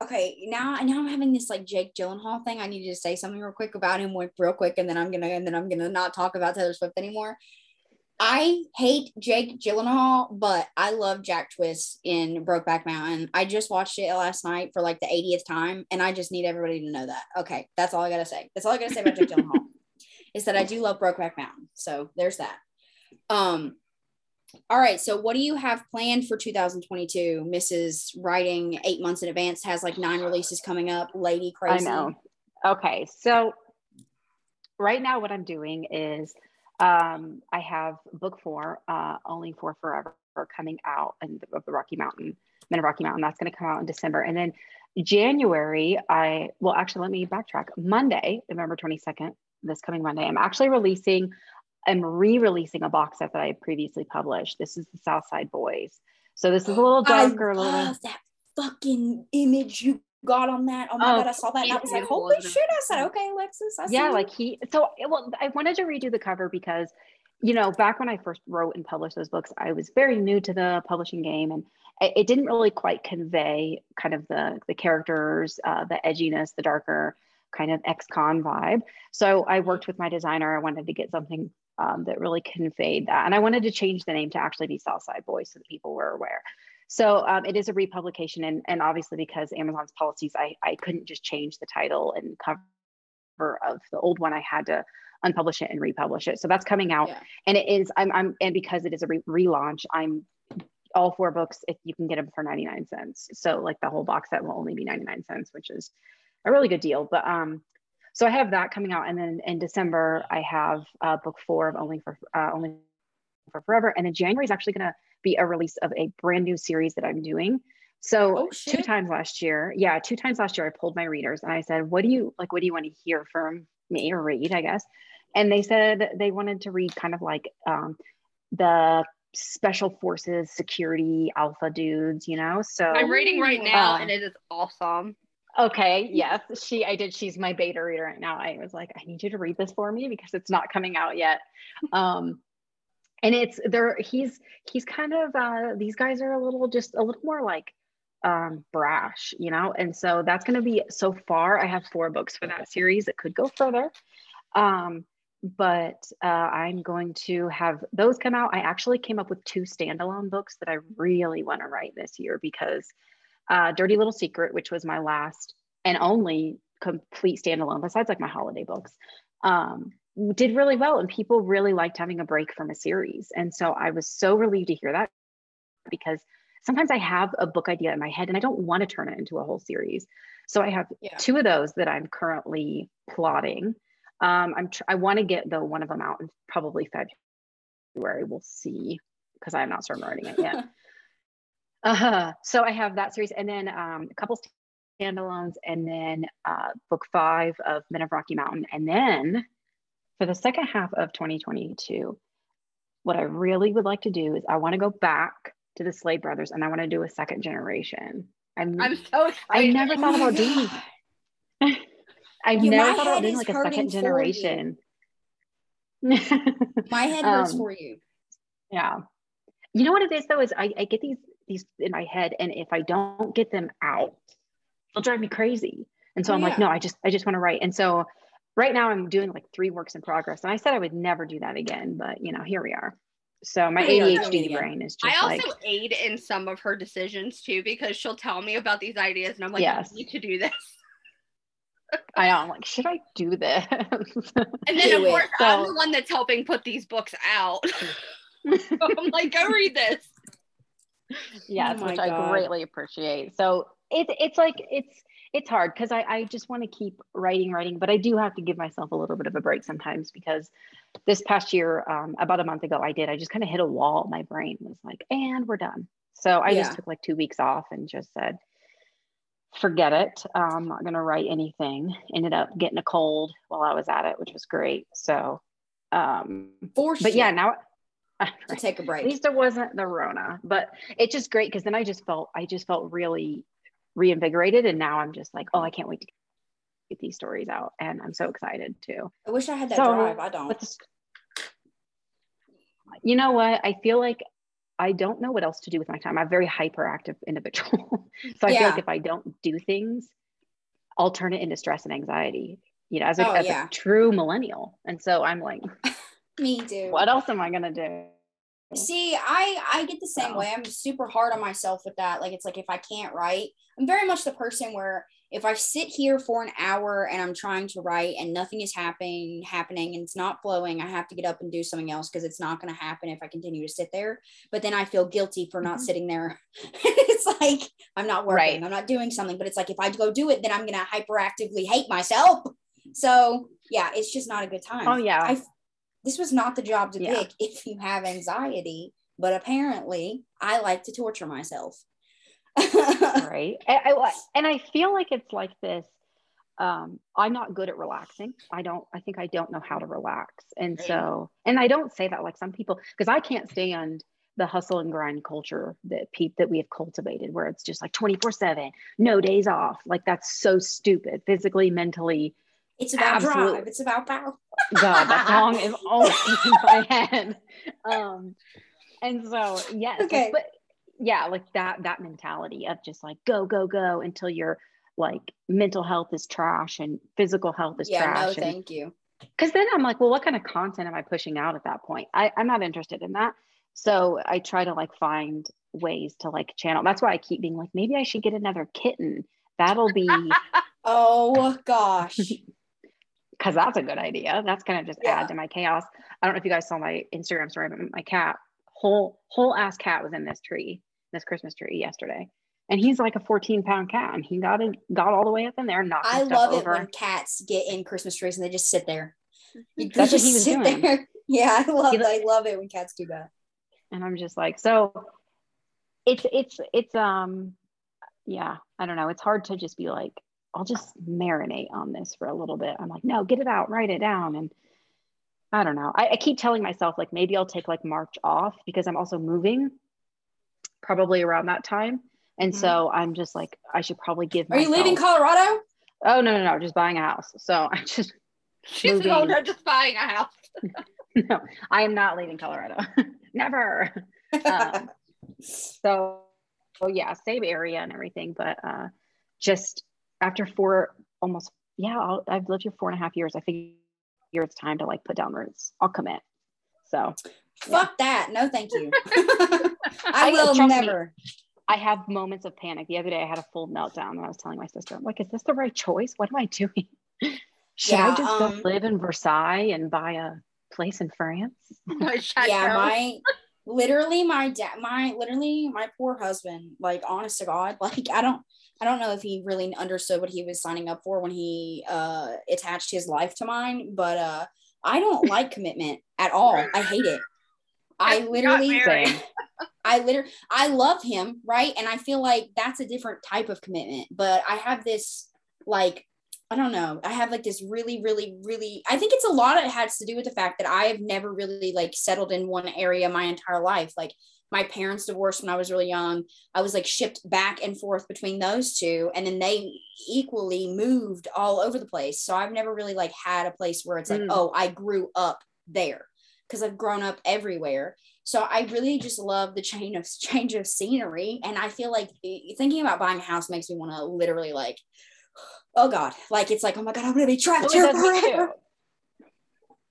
okay now I now I'm having this like Jake Gyllenhaal thing. I need to say something real quick about him real quick, and then I'm gonna and then I'm gonna not talk about Taylor Swift anymore. I hate Jake Gyllenhaal, but I love Jack Twist in Brokeback Mountain. I just watched it last night for like the 80th time, and I just need everybody to know that. Okay, that's all I gotta say. That's all I gotta say about Jake Gyllenhaal is that I do love Brokeback Mountain. So there's that. Um, all right. So, what do you have planned for 2022? Mrs. Writing eight months in advance has like nine releases coming up. Lady crazy. I know. Okay, so right now what I'm doing is um, I have book four, uh, Only for Forever, coming out and of the Rocky Mountain, Men of Rocky Mountain. That's going to come out in December, and then January. I well, actually, let me backtrack. Monday, November 22nd, this coming Monday, I'm actually releasing. I'm re-releasing a box set that I previously published. This is the South Side Boys. So this is a little darker, a I little. love that fucking image you got on that. Oh my Oh, god, I saw that and I was like, holy shit. I said, okay, Alexis. I see yeah you." like he so well i wanted to redo the cover because you know back when i first wrote and published those books i was very new to the publishing game and it, it didn't really quite convey kind of the the characters uh, the edginess the darker kind of ex-con vibe so i worked with my designer i wanted to get something um, that really conveyed that and i wanted to change the name to actually be southside boys so that people were aware so um, it is a republication and, and obviously because amazon's policies I, I couldn't just change the title and cover of the old one, I had to unpublish it and republish it. So that's coming out, Yeah. and it is. I'm, I'm, and because it is a re- relaunch, I'm all four books. If you can get them for 99 cents, so like the whole box set will only be 99 cents, which is a really good deal. But um, so I have that coming out, and then in December I have uh, book four of Only for uh, Only for Forever, and then January is actually going to be a release of a brand new series that I'm doing. So Oh, two times last year, yeah, two times last year, I pulled my readers and I said, "What do you like? What do you want to hear from me or read?" I guess, and they said they wanted to read kind of like um, the special forces, security, alpha dudes, you know. So I'm reading right now, Um, and it is awesome. Okay, yes, she I did. She's my beta reader right now. I was like, I need you to read this for me because it's not coming out yet. Um and it's there he's he's kind of uh these guys are a little just a little more like um brash, you know. And so that's going to be so far I have four books for that series. It could go further. Um but uh, I'm going to have those come out. I actually came up with two standalone books that I really want to write this year because uh, Dirty Little Secret, which was my last and only complete standalone, besides like my holiday books, um, did really well. And people really liked having a break from a series. And so I was so relieved to hear that because sometimes I have a book idea in my head and I don't want to turn it into a whole series. So I have Yeah. two of those that I'm currently plotting. Um, I'm tr- I want to get the one of them out in probably February. We'll see because i'm not started writing it yet. Uh, so I have that series and then um, a couple standalones and then uh, book five of Men of Rocky Mountain. And then for the second half of 2022, what I really would like to do is I want to go back to the Slade Brothers and I want to do a second generation. I'm, I'm so excited. I never Oh thought about doing God. I've You- never thought about head doing like a second generation. My head hurts Um, for you. Yeah. You know what it is though is I, I get these these in my head and if I don't get them out, they'll drive me crazy. And so Oh, I'm like, no, I just I just want to write. And so right now I'm doing like three works in progress. And I said I would never do that again, but you know, here we are. So my Here we are doing it ADHD again. brain is just. I also like aid in some of her decisions too because she'll tell me about these ideas and I'm like, Yes. you need to do this. I know, I'm like, should I do this? And then Do of it. course I'm So- the one that's helping put these books out. so I'm like, go read this. yes, Oh my which I greatly appreciate. So it's it's like it's it's hard because I, I just want to keep writing, writing, but I do have to give myself a little bit of a break sometimes because this past year, um, about a month ago, I did. I just kind of hit a wall. My brain was like, and we're done. So I Yeah. just took like two weeks off and just said, forget it. I'm not going to write anything. Ended up getting a cold while I was at it, which was great. So, um, Force but yeah, now to take a break. at least it wasn't the Rona, but it's just great because then I just felt I just felt really reinvigorated, and now I'm just like, oh, I can't wait to get these stories out, and I'm so excited too. I wish I had that So, drive. I don't. This, you know what? I feel like I don't know what else to do with my time. I'm a very hyperactive individual, so I feel like if I don't do things, I'll turn it into stress and anxiety. You know, as a, Oh, as yeah. a true millennial, and so I'm like, Me too. what else am I gonna do? See, I I get the same way. I'm super hard on myself with that. Like it's like if I can't write, I'm very much the person where if I sit here for an hour and I'm trying to write and nothing is happening happening and it's not flowing, I have to get up and do something else because it's not going to happen if I continue to sit there. But then I feel guilty for not Mhm. sitting there. it's like I'm not working. Right. I'm not doing something, but it's like if I go do it, then I'm going to hyperactively hate myself. So, yeah, it's just not a good time. Oh yeah, I this was not the job to Yeah. pick if you have anxiety, but apparently I like to torture myself. right. I, I and i feel like it's like this um i'm not good at relaxing. I don't i think i don't know how to relax. And so and i don't say that like some people because i can't stand the hustle and grind culture that peep that we have cultivated where it's just like 24 7 no days off. Like that's so stupid physically mentally it's about Absolute- drive. It's about power. god that song is always in my head um and so yes Okay. but yeah like that that mentality of just like go go go until your like mental health is trash and physical health is Yeah, no, trash and thank you. because then i'm like well what kind of content am i pushing out at that point I, i'm not interested in that so i try to like find ways to like channel that's why i keep being like maybe i should get another kitten that'll be Oh gosh. Because that's a good idea. That's gonna just Yeah. add to my chaos. I don't know if you guys saw my Instagram story, but my cat, whole whole ass cat was in this tree, this Christmas tree yesterday. and he's like a 14 pound cat and he got it got all the way up in there knocked I love it over. when cats get in Christmas trees and they just sit there. You That's what just he was sit doing. there. Yeah, I love He- I love it when cats do that. and i'm just like so it's it's it's um yeah i don't know it's hard to just be like i'll just marinate on this for a little bit i'm like no get it out write it down and i don't know i, I keep telling myself like maybe i'll take like march off because i'm also moving probably around that time and Mhm. so i'm just like i should probably give Are you leaving Colorado? oh no no no just buying a house so i just She's Moving. an older, just buying a house. no i am not leaving colorado never um, so oh yeah same area and everything but uh just after four almost yeah I'll, i've lived here four and a half years i figure it's time to like put down roots i'll commit so Fuck that. No, thank you. I- I will trust me. never. i have moments of panic the other day i had a full meltdown and i was telling my sister I'm like is this the right choice what am i doing should i just um, go live in versailles and buy a place in france yeah, my literally my dad my literally my poor husband, like honest to God, like I don't I don't know if he really understood what he was signing up for when he uh attached his life to mine, but uh I don't like commitment at all. I hate it. I literally I literally I love him, right? And I feel like that's a different type of commitment. But I have this like I don't know. I have like this really, really, really I think it's a lot it has to do with the fact that I have never really like settled in one area my entire life. Like my parents divorced when I was really young. I was like shipped back and forth between those two. And then they equally moved all over the place. So I've never really like had a place where it's like, Mm. oh, I grew up there because I've grown up everywhere. So I really just love the change of change of scenery, and I feel like thinking about buying a house makes me want to literally like, oh god, like it's like oh my god, I'm gonna be trapped here does me forever.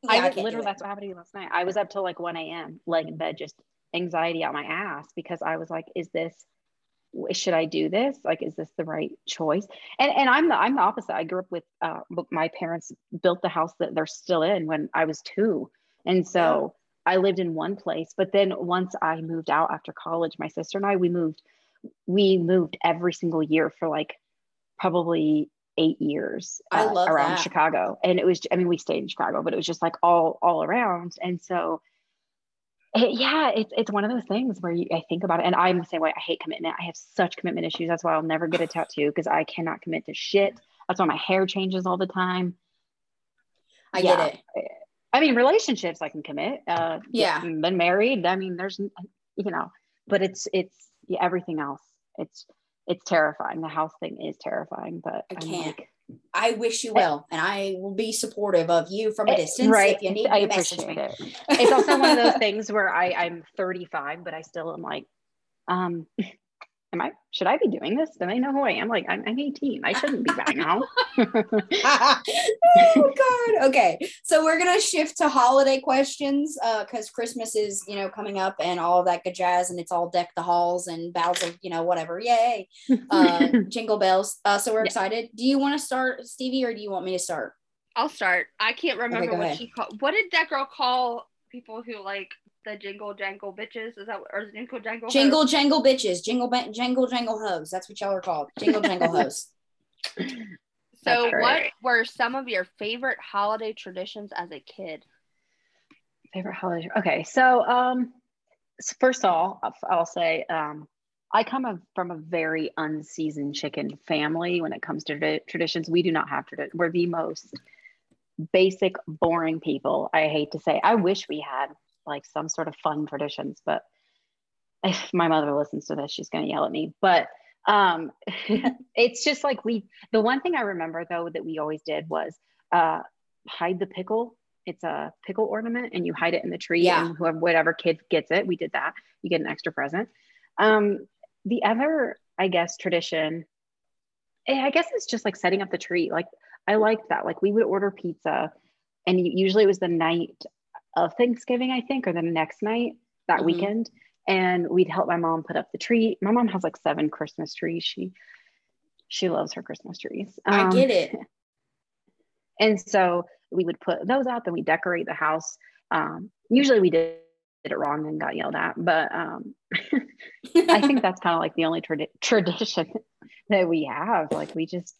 Yeah, I, I was can't do literally that's what happened to me last night. I was up till like 1 a.m. laying in bed, just anxiety out my ass because I was like, is this should I do this? Like, is this the right choice? And and I'm the I'm the opposite. I grew up with uh my parents built the house that they're still in when I was two. And so I lived in one place. But then once I moved out after college, my sister and I, we moved, we moved every single year for like probably eight years uh, around that. Chicago. And it was, I mean, we stayed in Chicago, but it was just like all, all around. And so, it- yeah, it's, it's one of those things where you, I think about it and I'm the same way. I hate commitment. I have such commitment issues. That's why I'll never get a tattoo because I cannot commit to shit. That's why my hair changes all the time. I Yeah. get it. I mean, relationships I can commit. Uh, Yeah. been married. I mean, there's, you know, but it's it's yeah, everything else. It's it's terrifying. The house thing is terrifying, but I I'm can't. like, I wish you well, and I will be supportive of you from a eh, distance right? if you need I to message appreciate me. it. It's also one of those things where I I'm 35, but I still am like, um, am I? Should I be doing this? Do they know who I am? Like, I'm, I'm 18. I shouldn't be buying a house. oh god okay so we're gonna shift to holiday questions uh because christmas is you know coming up and all of that good jazz and it's all deck the halls and bells of you know whatever yay uh jingle bells uh so we're Yeah. excited do you want to start stevie or do you want me to start I'll start. I can't remember go what ahead. she called. What did that girl call people who like the jingle jangle bitches? Is that what- or jingle jangle? hoes? jingle jangle bitches jingle ba- jangle jangle hoes that's what y'all are called jingle jangle hoes So, what were some of your favorite holiday traditions as a kid? Favorite holiday? Okay, so um, first of all, I'll- I'll say um, I come from a very unseasoned chicken family when it comes to traditions. We do not have tradition. We're the most basic, boring people. I hate to say. I wish we had like some sort of fun traditions, but if my mother listens to this, she's going to yell at me. But um, it's just like we. The one thing I remember though that we always did was uh, hide the pickle it's a pickle ornament and you hide it in the tree Yeah. and whoever whatever kid gets it we did that you get an extra present um the other i guess tradition eh, i guess it's just like setting up the tree like i liked that like we would order pizza and usually it was the night of thanksgiving i think or the next night that Mhm. weekend and we'd help my mom put up the tree my mom has like seven christmas trees she she loves her christmas trees i Um, get it and so we would put those out, then we decorate the house. Um, usually we did, did it wrong and got yelled at, but um, I think that's kind of like the only tradi- tradition that we have. Like we just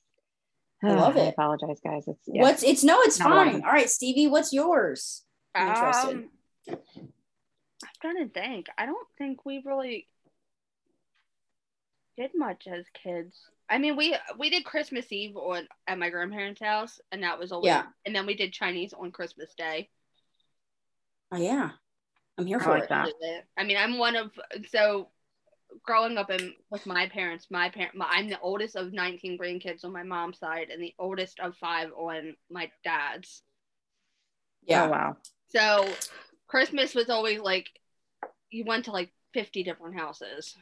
I love I it. apologize, guys. It's yeah. What's it's no, it's Not a lot of fine. All right, Stevie, what's yours? I'm interested. Um, I'm trying to think. I don't think we really did much as kids. I mean, we we did Christmas Eve on at my grandparents' house, and that was always. Yeah. And then we did Chinese on Christmas Day. Oh yeah, I'm here I for like it. that. I mean, I'm one of so growing up in with my parents. My parent, my, I'm the oldest of 19 grandkids on my mom's side, and the oldest of five on my dad's. Yeah. Oh wow. So Christmas was always like you went to like 50 different houses.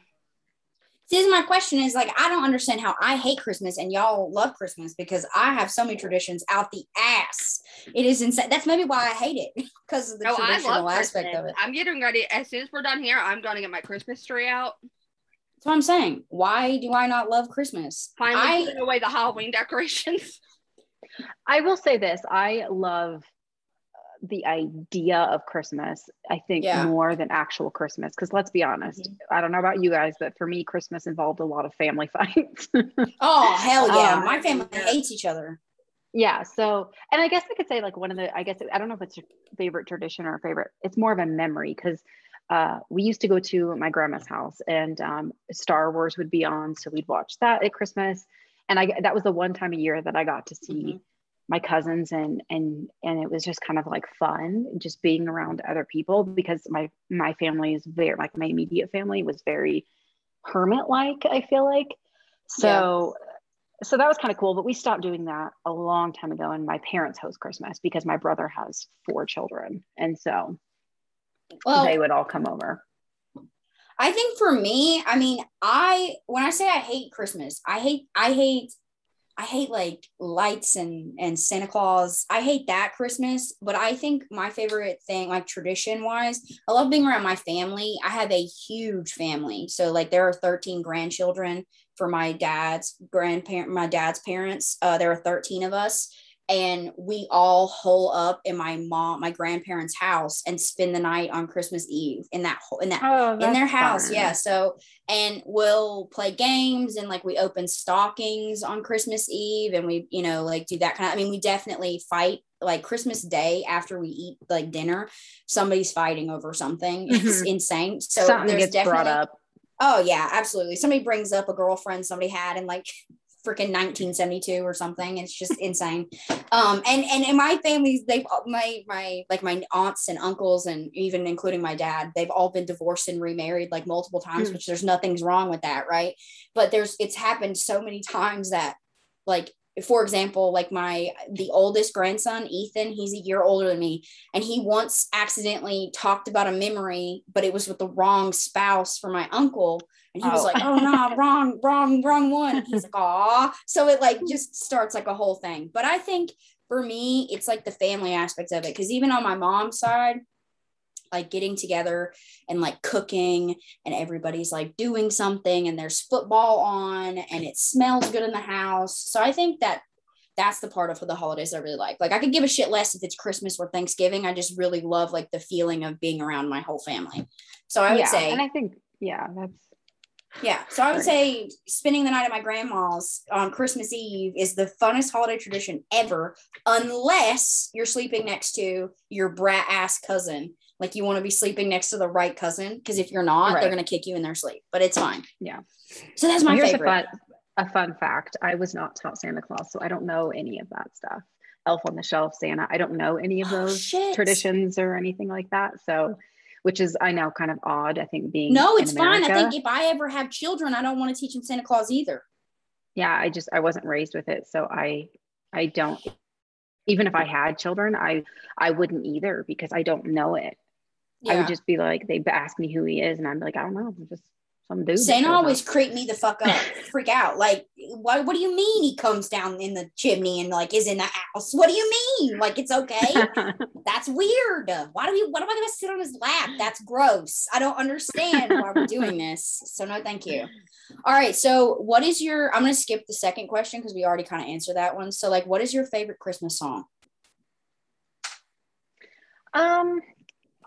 See, my question is like, I don't understand how I hate Christmas and y'all love Christmas because I have so many traditions out the ass. It is insane. That's maybe why I hate it because of the No, I traditional aspect Christmas. of it. I'm getting ready. As soon as we're done here, I'm going to get my Christmas tree out. That's what I'm saying. Why do I not love Christmas? Finally I putting away the Halloween decorations. I will say this: I love the idea of Christmas. I think Yeah. more than actual Christmas. Because let's be honest, I don't know about you guys, but for me, Christmas involved a lot of family fights. oh hell yeah, Um, my family yeah. hates each other. yeah. So, and I guess I could say like one of the. I guess I don't know if it's your favorite tradition or a favorite. It's more of a memory because. Uh, we used to go to my grandma's house and um, Star Wars would be on. So we'd watch that at Christmas. And I, that was the one time a year that I got to see Mhm. My cousins and and and it was just kind of like fun just being around other people because my my family is very like my immediate family was very hermit like i feel like. So so that was kind of cool but we stopped doing that a long time ago and my parents host christmas because my brother has four children and so Well, they would all come over. I think for me, I mean, I when I say I hate Christmas, I hate I hate I hate like lights and and Santa Claus. I hate that Christmas, but I think my favorite thing like tradition wise, I love being around my family. I have a huge family. So like there are 13 grandchildren for my dad's grandparent my dad's parents. Uh there are 13 of us and we all hole up in my mom my grandparents' house and spend the night on Christmas Eve in that in that oh in their house yeah so and we'll play games and like we open stockings on christmas eve and we you know like do that kind of i mean we definitely fight like christmas day after we eat like dinner somebody's fighting over something. It's insane. So something there's definitely brought up. Oh yeah absolutely. Somebody brings up a girlfriend somebody had and like freaking 1972 or something. It's just insane. Um and and in my families they've my my like my aunts and uncles and even including my dad they've all been divorced and remarried like multiple times Hmm. which there's nothing's wrong with that right? But there's it's happened so many times that like for example like my the oldest grandson ethan he's a year older than me and he once accidentally talked about a memory but it was with the wrong spouse for my uncle and he was Oh. like oh no wrong wrong wrong one and he's like ah so it like just starts like a whole thing but i think for me it's like the family aspect of it because even on my mom's side like getting together and like cooking and everybody's like doing something and there's football on and it smells good in the house so i think that that's the part of the holidays I really like. Like I could give a shit less if it's Christmas or Thanksgiving. I just really love like the feeling of being around my whole family. So I would yeah, say and i think yeah that's yeah. So I would Right. say spending the night at my grandma's on Christmas Eve is the funnest holiday tradition ever, unless you're sleeping next to your brat ass cousin. Like you want to be sleeping next to the right cousin. Because if you're not, Right. they're gonna kick you in their sleep. But it's fine. Yeah. So that's my Here's favorite. a fun a fun fact. I was not taught Santa Claus, so I don't know any of that stuff. Elf on the Shelf, Santa. I don't know any of Oh, those shit. traditions or anything like that. So, which is I know kind of odd. I think being No, it's fine. I think if I ever have children, I don't want to teach them Santa Claus either. yeah, I just I wasn't raised with it, so I I don't. Even if I had children, I I wouldn't either because I don't know it. I would just be like, they ask me who he is, and I'm like, I don't know, just some dude. Santa always creep me the fuck up, freak out. Like, what? What do you mean he comes down in the chimney and like is in the house? What do you mean? Like it's okay? That's weird. Why do we? What am I going to sit on his lap? That's gross. I don't understand why we're doing this. So no, thank you. All right. So what is your? I'm going to skip the second question because we already kind of answered that one. So like, what is your favorite Christmas song? Um,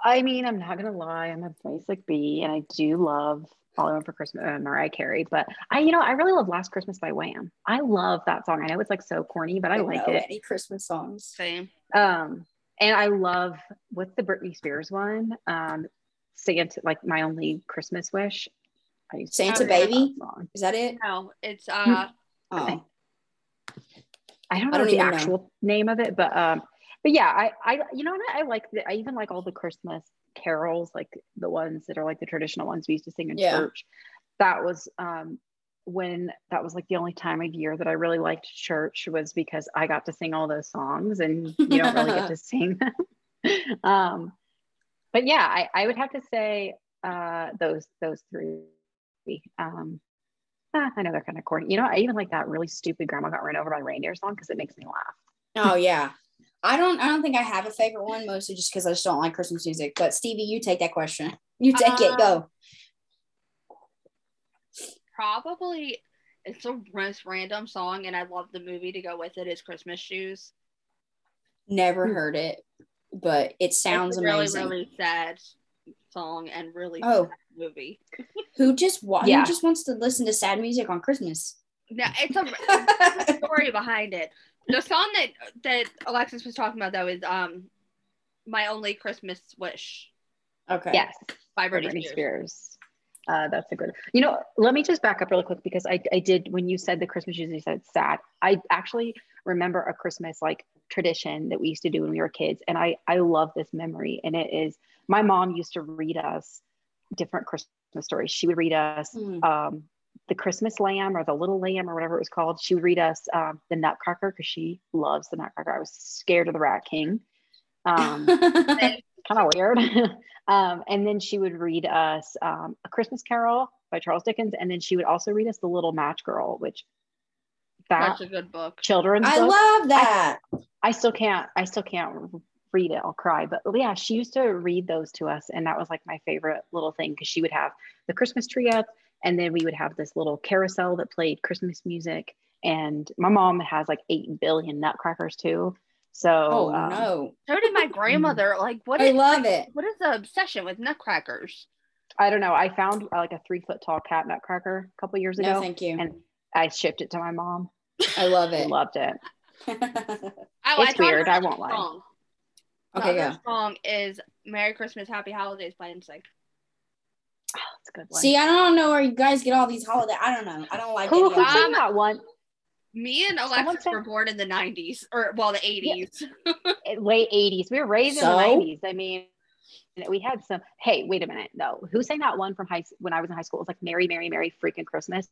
I mean, I'm not gonna lie, I'm a basic B, and I do love All I for Christmas, uh, Mariah Carey. But I, you know, I really love Last Christmas by Wham. I love that song. I know it's like so corny, but I, I like it. Any Christmas songs? Same. Um, and I love what's the Britney Spears one? Um, Santa, like my only Christmas wish. I used Santa love Baby? song. Is that it? No, it's uh Oh, I don't I know don't the even know. actual name of it, but um, but yeah, I I you know what I like the, I even like all the Christmas carols, like the ones that are like the traditional ones we used to sing in Yeah. church. That was um when that was like the only time of year that I really liked church was because I got to sing all those songs and you don't really get to sing them. um, but yeah, I, I would have to say uh, those those three. Um, ah, I know they're kind of corny. You know, I even like that really stupid "Grandma Got Run Over by Reindeer" song because it makes me laugh. oh yeah. I don't. I don't think I have a favorite one, mostly just because I just don't like Christmas music. But Stevie, you take that question. You take it. Go. Probably it's the most random song and I love the movie to go with it is Christmas Shoes. Never heard it, but it sounds it's a really, amazing. really sad song and really Oh. sad movie. Who just wa- Yeah. Who just wants to listen to sad music on Christmas? Now it's a there's a story behind it. The song that that Alexis was talking about though is um My Only Christmas Wish okay. Yes, by Britney, Britney Spears. Spears. Uh, that's a good. You know, let me just back up really quick because I I did when you said the Christmas you said sad. I actually remember a Christmas like tradition that we used to do when we were kids, and I I love this memory. And it is my mom used to read us different Christmas stories. She would read us Hmm. um, the Christmas Lamb or the Little Lamb or whatever it was called. She would read us um, the Nutcracker because she loves the Nutcracker. I was scared of the Rat King. Um, kind of weird. um, and then she would read us um, A Christmas Carol by Charles Dickens, and then she would also read us The Little Match Girl, which that's a good book. children's I book. love that. I still can't. I still can't read it. I'll cry. But yeah, she used to read those to us, and that was like my favorite little thing because she would have the Christmas tree up, and then we would have this little carousel that played Christmas music. And my mom has like eight billion nutcrackers too. So oh um, no, So did my grandmother. Like what I is love like, it. what is the obsession with nutcrackers? I don't know. I found uh, like a three foot tall cat nutcracker a couple years No, ago, thank you. and I shipped it to my mom. I love it. loved it. Oh, It's thought weird, I won't lie. Song. The okay, other go. song is "Merry Christmas, Happy Holidays" by NSYNC. Oh, it's a good one. See, I don't know where you guys get all these holiday. I don't know. I don't like who, any who of Um, them. sang that one? Me and Someone Alexis said- were born in the '90s, or well, the '80s. Eh, Late '80s. We were raised So? in the '90s. I mean, we had some. Hey, wait a minute. No, who sang that one from high when I was in high school? It was like Mary Mary Merry Freaking Christmas."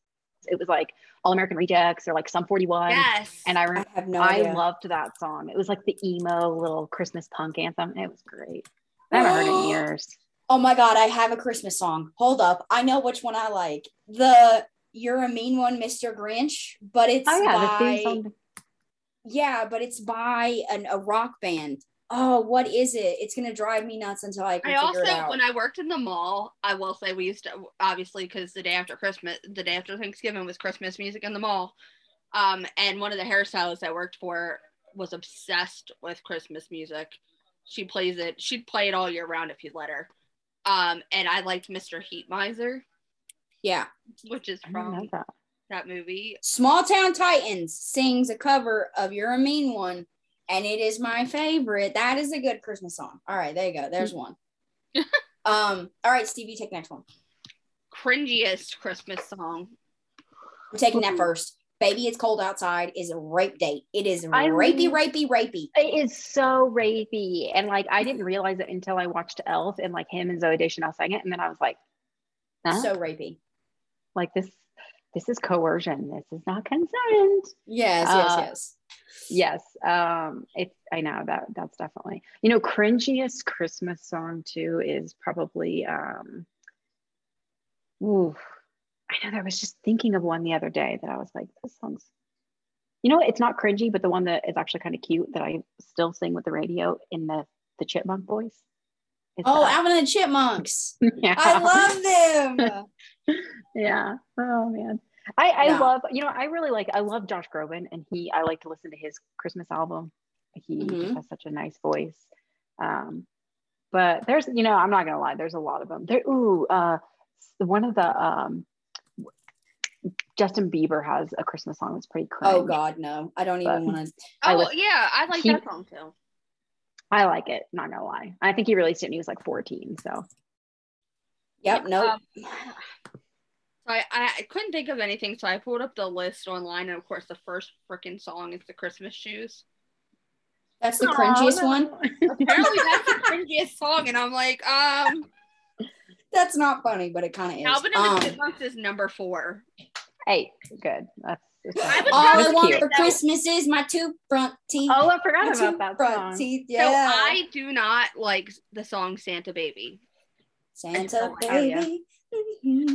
It was like All American Rejects or like Sum 41. yes. And I I remember have no I loved that song. It was like the emo little Christmas punk anthem. It was great. I haven't heard it in years. Oh my god, I have a Christmas song. Hold up, I know which one I like. The "You're a Mean One, Mr. Grinch," but it's Oh yeah, the by theme song. yeah, but it's by an, a rock band. Oh, what is it? It's gonna drive me nuts until I can I figure also, it out. when I worked in the mall, I will say we used to obviously because the day after Christmas, the day after Thanksgiving was Christmas music in the mall. Um, and one of the hairstylists I worked for was obsessed with Christmas music. She plays it. She'd play it all year round if you'd let her. Um, and I liked Mr. Heat Miser, yeah, which is I didn't know from that. that movie. Small Town Titans sings a cover of "You're a Mean One," and it is my favorite. That is a good Christmas song. All right, there you go. There's one. um. All right, Stevie, take the next one. Cringiest Christmas song. I'm taking that first. Baby, it's cold outside is a rape date. It is I rapey, love- rapey, rapey. It is so rapey. And like I didn't realize it until I watched Elf and like him and Zooey Deschanel sang it. And then I was like, huh? So rapey. Like this this is coercion. This is not consent. Yes, yes, Uh, yes. Yes. Um, it's I know that that's definitely you know, cringiest Christmas song too is probably um ooh, I know that I was just thinking of one the other day that I was like, this song's you know? It's not cringy, but the one that is actually kind of cute that I still sing with the radio in the the chipmunk voice. It's Oh, that. Alvin and the Chipmunks. yeah. I love them. yeah. Oh man. I, I Yeah. love, you know, I really like, I love Josh Groban and he, I like to listen to his Christmas album. He Mhm. has such a nice voice. Um, but there's, you know, I'm not gonna lie, there's a lot of them. There, ooh, uh, one of the um Justin Bieber has a Christmas song that's pretty cringe. Oh God, no! I don't even want to. Oh yeah, I like he- that song too. I like it. Not gonna lie. I think he released it when he was like 14. So Yep. Nope. Um, so I, I I couldn't think of anything, so I pulled up the list online, and of course, the first freaking song is the Christmas shoes. That's the Aw, cringiest no. one. Apparently, that's the cringiest song, and I'm like, um, That's not funny, but it kind of is. Alvin and Um, the Chipmunks is number four. Hey, good. That's, that's I all I want cute. for Christmas is my two front teeth. Oh, I my forgot two about that front song. teeth. So I do not like the song Santa Baby. Santa Oh, yeah. baby.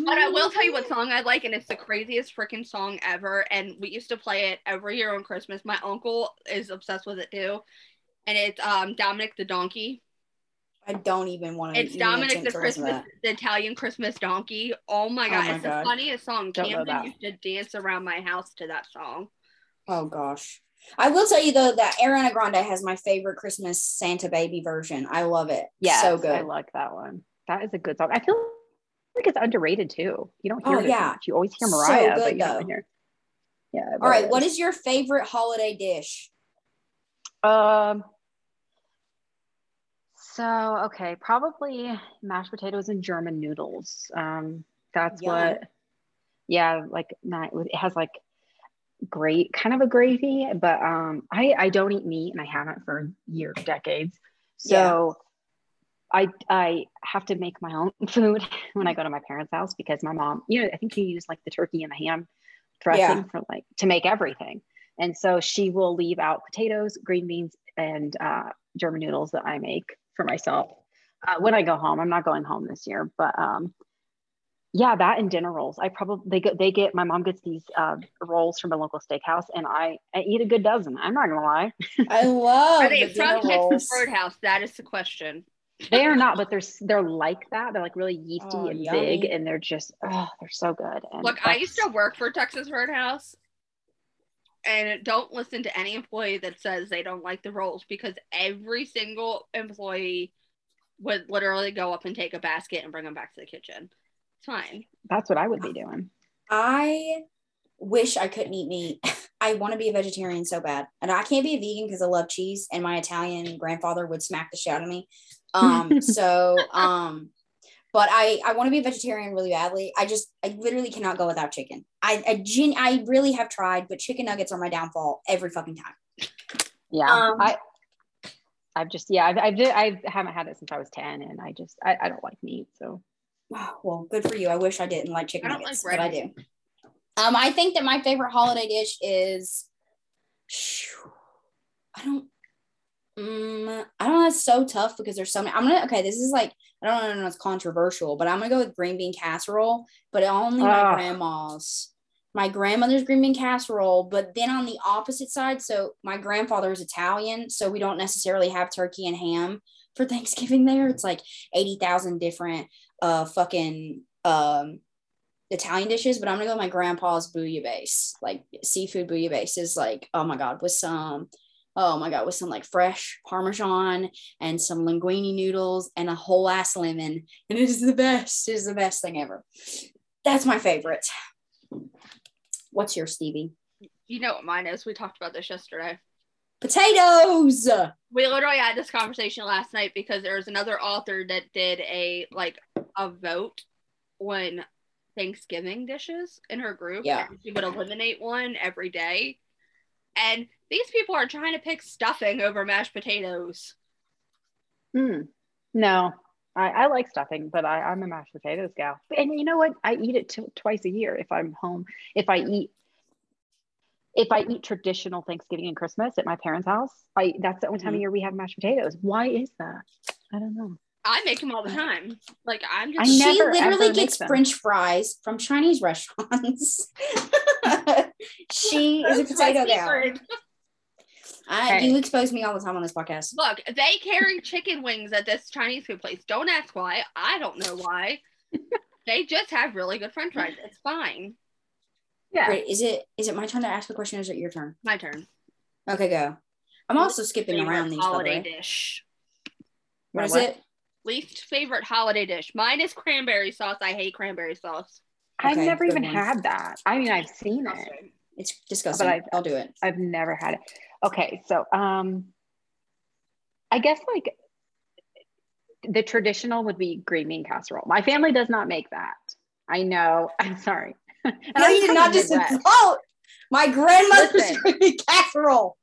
But I will tell you what song I like, and it's the craziest freaking song ever. And we used to play it every year on Christmas. My uncle is obsessed with it too. And it's um Dominic the Donkey. I don't even want to. It's Dominic the Christmas, the Italian Christmas donkey. Oh my Oh god, my it's God. the funniest song. Don't know Camden used to dance around my house to that song. Oh gosh. I will tell you though that Ariana Grande has my favorite Christmas Santa baby version. I love it. Yeah, so good. I like that one. That is a good song. I feel like it's underrated too. You don't hear Oh, it as yeah. much. You always hear Mariah, So Mariah, good, but you though. don't hear. Yeah. All right, what is your favorite holiday dish? Um. So okay, probably mashed potatoes and German noodles. Um, that's Yum. what. Yeah, like not. It has like great kind of a gravy, but um, I I don't eat meat and I haven't for years, decades. So. I I have to make my own food when I go to my parents' house because my mom, you know, I think you use like the turkey and the ham dressing Yeah. for like to make everything. And so she will leave out potatoes, green beans, and uh, German noodles that I make for myself uh, when I go home. I'm not going home this year, but um, yeah, that and dinner rolls. I probably they get they get my mom gets these uh, rolls from a local steakhouse, and I, I eat a good dozen. I'm not gonna lie, I love Are they the dinner from Texas rolls. Roadhouse? That is the question. They are not, but they're they're like that. They're like really yeasty Oh, and yummy. big, and they're just oh, they're so good. And Look, I used to work for Texas Roadhouse, and don't listen to any employee that says they don't like the rolls because every single employee would literally go up and take a basket and bring them back to the kitchen. It's fine. That's what I would be doing. I wish I couldn't eat meat. I want to be a vegetarian so bad. And I can't be a vegan because I love cheese and my Italian grandfather would smack the shit out of me. Um so um but I I want to be a vegetarian really badly. I just I literally cannot go without chicken. I I gen- I really have tried, but chicken nuggets are my downfall every fucking time. Yeah, Um, I I've just yeah I've, I've, I haven't had it since I was ten, and I just I, I don't like meat, so Well, good for you. I wish I didn't like chicken I don't nuggets, like but I do. Um, I think that my favorite holiday dish is. I don't. Um, I don't know. It's so tough because there's so many. I'm gonna okay. This is like I don't know. It's controversial, but I'm gonna go with green bean casserole. But only my Ah. grandma's. My grandmother's green bean casserole, but then on the opposite side, so my grandfather is Italian, so we don't necessarily have turkey and ham for Thanksgiving there. It's like 80,000 different uh fucking um Italian dishes, but I'm gonna go with my grandpa's bouillabaisse, like seafood bouillabaisse is like, oh my god, with some oh my god, with some like fresh parmesan and some linguine noodles and a whole ass lemon. And it is the best. It is the best thing ever. That's my favorite. What's your Stevie? You know what mine is. We talked about this yesterday. Potatoes. We literally had this conversation last night because there was another author that did a like a vote on Thanksgiving dishes in her group. Yeah. She would eliminate one every day. And these people are trying to pick stuffing over mashed potatoes. Hmm. No, I, I like stuffing, but I, I'm a mashed potatoes gal. And you know what? I eat it t- twice a year if I'm home. If I eat, if I eat traditional Thanksgiving and Christmas at my parents' house, I that's the only time of Mhm. year we have mashed potatoes. Why is that? I don't know. I make them all the time. Like I'm I just she never, literally ever gets. French fries from Chinese restaurants. she is a potato gal. Secret. I, Hey. You expose me all the time on this podcast. Look, they carry chicken wings at this Chinese food place. Don't ask why. I don't know why. they just have really good French fries. It's fine. Yeah. Wait, is it is it my turn to ask the question or is it your turn? My turn. Okay, go. I'm also skipping around these. by the holiday way. dish. What is What? it? Least favorite holiday dish. Mine is cranberry sauce. I hate cranberry sauce. I've never even one. had that. I mean, I've seen it. It's disgusting. But I- I'll do it. I've never had it. Okay, so um I guess like the traditional would be green bean casserole. My family does not make that. I know. I'm sorry. No, I'm you did not just Midwest. quote. My grandmother's Listen. green casserole.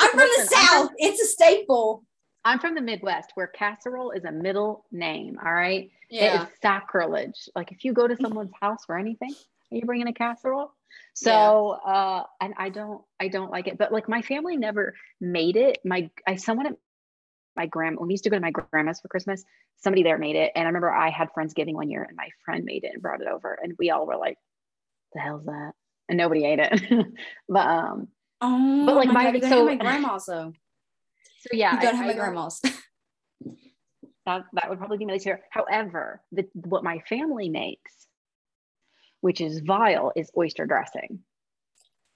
I'm from the Listen, I'm South. It's a staple. I'm from the Midwest where casserole is a middle name. All right. It is sacrilege. Like if you go to someone's house for anything, are you bringing a casserole? So, uh, and I don't, I don't like it. But like my family never made it. My, I someone at my grandma when we used to go to my grandma's for Christmas, somebody there made it, and I remember I had friends giving one year, and my friend made it and brought it over, and we all were like, "The hell's that?" And nobody ate it. but um, Oh, But, like, my, my- God, so- my grandma's though. so yeah, You gotta I- have I my grandma's. That, that would probably be my least favorite. However, the, what my family makes, which is vile, is oyster dressing.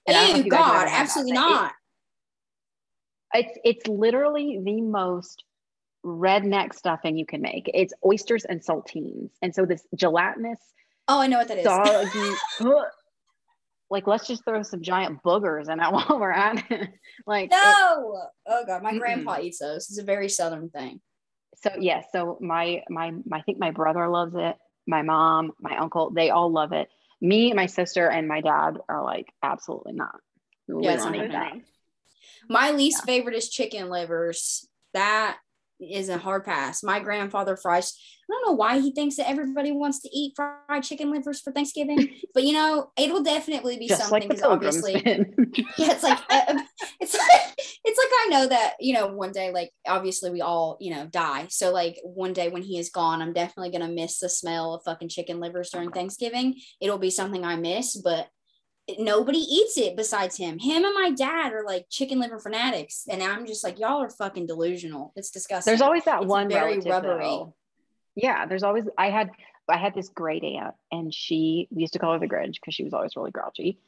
And I don't know if Ew, you guys have God, had that, absolutely it- not. It's it's literally the most redneck stuffing you can make. It's oysters and saltines, and so this gelatinous, Oh, I know what that is. soggy. like let's just throw some giant boogers in it while we're at it. like it- no. Oh God, my Mm-mm. grandpa eats those. It's a very southern thing. so yeah so my my I think my brother loves it my mom my uncle they all love it me my sister and my dad are like absolutely not we Yeah, don't not. My least favorite is chicken livers. That is a hard pass. My grandfather fries. I don't know why he thinks that everybody wants to eat fried chicken livers for Thanksgiving, but you know, it'll definitely be just something like because pilgrims obviously yeah, it's like uh, it's like it's like I know that you know one day like obviously we all you know die. So like one day when he is gone, I'm definitely gonna miss the smell of fucking chicken livers during Thanksgiving. It'll be something I miss, but nobody eats it besides him. Him and my dad are like chicken liver fanatics, and I'm just like y'all are fucking delusional. It's disgusting. there's always that It's one very relative, rubbery. though. yeah there's always i had i had this great aunt and she we used to call her the grinch because she was always really grouchy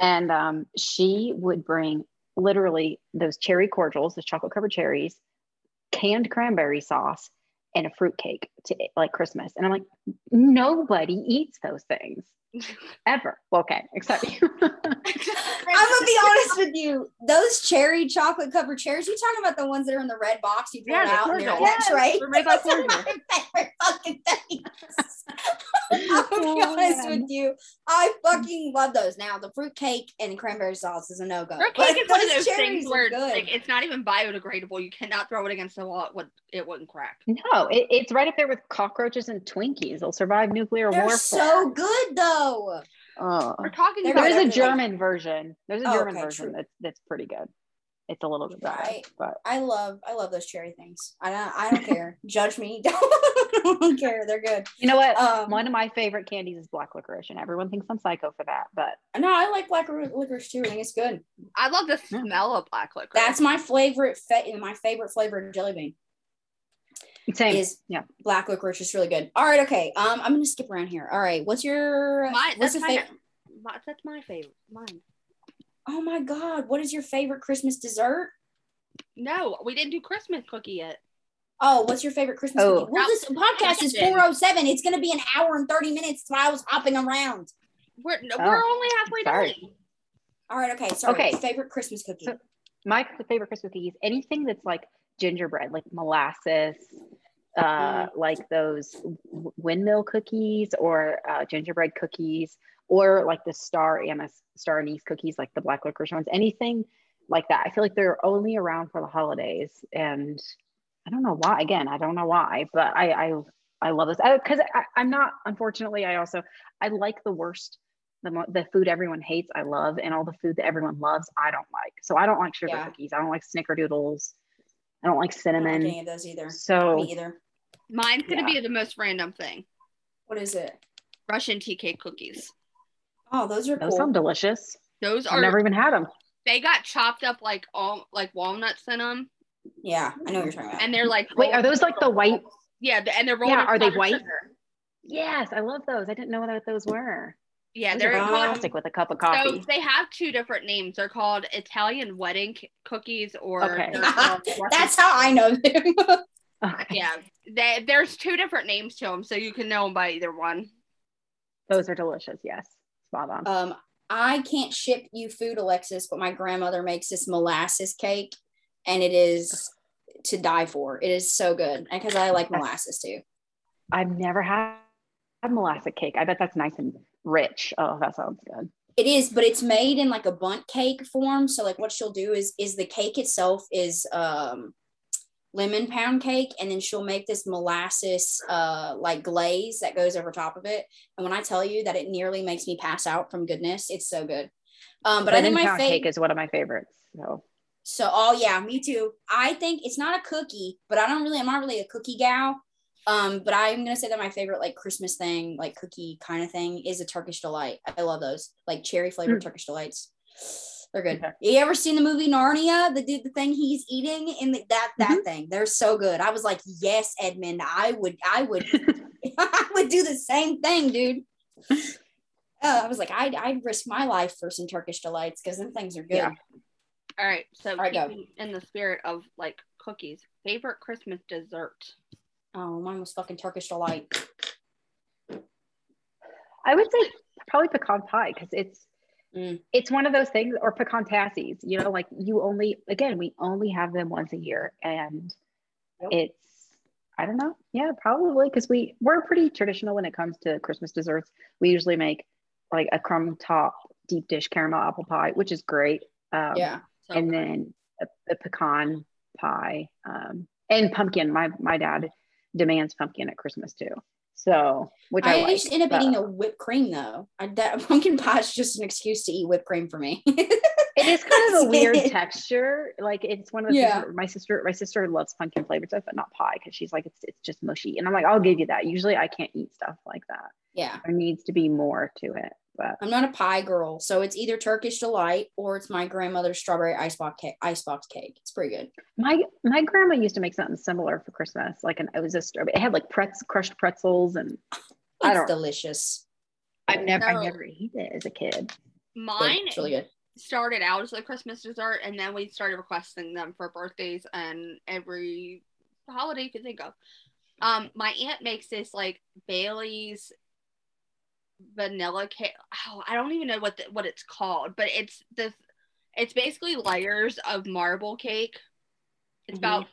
and um, she would bring literally those cherry cordials the chocolate covered cherries canned cranberry sauce and a fruit cake to like christmas and i'm like nobody eats those things ever well, okay except you I'm gonna be honest with you. Those cherry chocolate covered cherries. You talking about the ones that are in the red box? You pull Yeah, it the out and they're in cordial. that tray. They're made by Those are cordial. my favorite fucking things. I'm gonna be honest man. with you. I fucking love those. Now the fruit cake and cranberry sauce is a no go. Fruit cake is one of those things where like, it's not even biodegradable. You cannot throw it against the wall. It, would, it wouldn't crack. no it, it's right up there with cockroaches and twinkies they'll survive nuclear they're warfare so good though. Oh. We're talking They're about There is a They're like- German version. There's a Oh, German okay, version true. that's that's pretty good. It's a little bit better, Right. but I love I love those cherry things. I don't I don't care. Judge me. I don't care. They're good. you know what? Um, One of my favorite candies is black licorice, and everyone thinks I'm psycho for that. But no, I like black licorice too. I think it's good. I love the smell of black licorice. That's my favorite. Fa- my favorite flavor of jelly bean same. is yeah. black licorice. is really good. All right, okay. Um, I'm gonna skip around here. All right, what's your my, what's that's, the my, favorite? my, that's my favorite. Mine. Oh my god, what is your favorite Christmas dessert? No, we didn't do Christmas cookie yet. Oh, what's your favorite Christmas Oh. cookie? Well, this podcast is 407. It's gonna be an hour and 30 minutes while I was hopping around. We're no, Oh, we're only halfway sorry. done. All right, okay. Sorry. Okay. Favorite Christmas cookie. So- My favorite Christmas cookies, anything that's like gingerbread, like molasses, uh, like those windmill cookies or uh, gingerbread cookies, or like the star anise, star anise cookies, like the black licorice ones. Anything like that. I feel like they're only around for the holidays, and I don't know why. Again, I don't know why, but I I, I love this because I, I'm not. Unfortunately, I also I like the worst. The, the food everyone hates, I love, and all the food that everyone loves, I don't like. So I don't like sugar Yeah. cookies. I don't like snickerdoodles. I don't like I don't like cinnamon. any of those either. So Me either. Mine's gonna Yeah. be the most random thing. What is it? Russian tea cake cookies. Oh, those are those cool. sound delicious. Those I've are never even had them. they got chopped up like all like walnuts in them, yeah, I know what you're talking about. and they're like Wait, are those like the white? Yeah, the- and they're rolled. Yeah, are they white? sugar. Yes, I love those. I didn't know what those were. Yeah, Those they're are Um, with a cup of coffee. So coffee. they have two different names. They're called Italian wedding c- cookies, or Okay. they're called Russian- That's how I know them. Okay. Yeah, they, there's two different names to them, so you can know them by either one. Those are delicious. Yes. Spot on. Um, I can't ship you food, Alexis, but my grandmother makes this molasses cake, and it is to die for. It is so good, and because I like molasses too. I've never had, had molasses cake. I bet that's nice and rich. Oh, that sounds good. It is, but it's made in like a bundt cake form. So like what she'll do is is the cake itself is um lemon pound cake and then she'll make this molasses uh like glaze that goes over top of it. And when I tell you that it nearly makes me pass out from goodness, it's so good. Um but I think Lemon my pound cake is one of my favorites. So so oh yeah, me too. I think it's not a cookie, but I don't really I'm not really a cookie gal. Um, but I'm gonna say that my favorite like Christmas thing, like cookie kind of thing, is a Turkish delight. I love those, like cherry flavored Mm. Turkish delights. They're good. Okay. You ever seen the movie Narnia? The dude, the thing he's eating in the, that that thing. They're so good. I was like, yes, Edmund. I would, I would, I would do the same thing, dude. Uh, I was like, I'd, I'd risk my life for some Turkish delights because them things are good. Yeah. All right, so right, go. in the spirit of like cookies, favorite Christmas dessert. Oh, mine was fucking Turkish delight. I would say probably pecan pie because it's Mm. it's one of those things or pecan tassies. You know, like you only again we only have them once a year, and Yep. it's I don't know. Yeah, probably because we we're pretty traditional when it comes to Christmas desserts. We usually make like a crumb top deep dish caramel apple pie, which is great. Um, Yeah. So and good. then a, a pecan pie um, and pumpkin. My my dad demands pumpkin at Christmas too. So which I, I, like, just end up but eating a whipped cream though. I, that pumpkin pie is just an excuse to eat whipped cream for me. it is kind of a weird it. texture. Like it's one of the Yeah. my sister my sister loves pumpkin flavored stuff, but not pie because she's like it's it's just mushy. And I'm like I'll give you that. Usually I can't eat stuff like that. yeah, There needs to be more to it. But I'm not a pie girl, so it's either Turkish delight or it's my grandmother's strawberry icebox cake. Icebox cake. It's pretty good. my my grandma used to make something similar for Christmas. Like an it was a strawberry. It had like pretz, crushed pretzels and I It's don't- delicious. I've never So- I never ate it as a kid. Mine It's really good. started out as a Christmas dessert, and then we started requesting them for birthdays and every holiday you could think of. Um, my aunt makes this like Bailey's vanilla cake. Oh, I don't even know what the, what it's called, but it's this. It's basically layers of marble cake. It's Mhm. about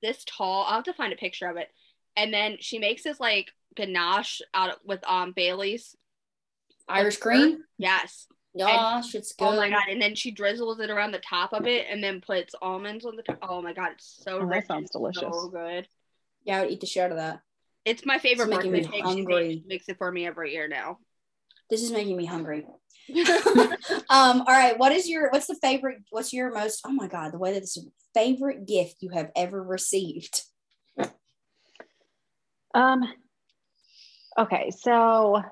this tall. I'll have to find a picture of it. And then she makes this like ganache out of, with um Bailey's. Irish cream. Yes. Gosh, it's good. Oh my god! And then she drizzles it around the top of it, and then puts almonds on the top. Oh my god, it's so Oh, that sounds delicious. So good. Yeah, I would eat the shit out of that. It's my favorite It's making birthday me cake. She hungry. makes, makes it for me every year now. This is making me hungry. um, all right. What is your what's the favorite? What's your most oh my god, the way that this favorite gift you have ever received? Um okay, so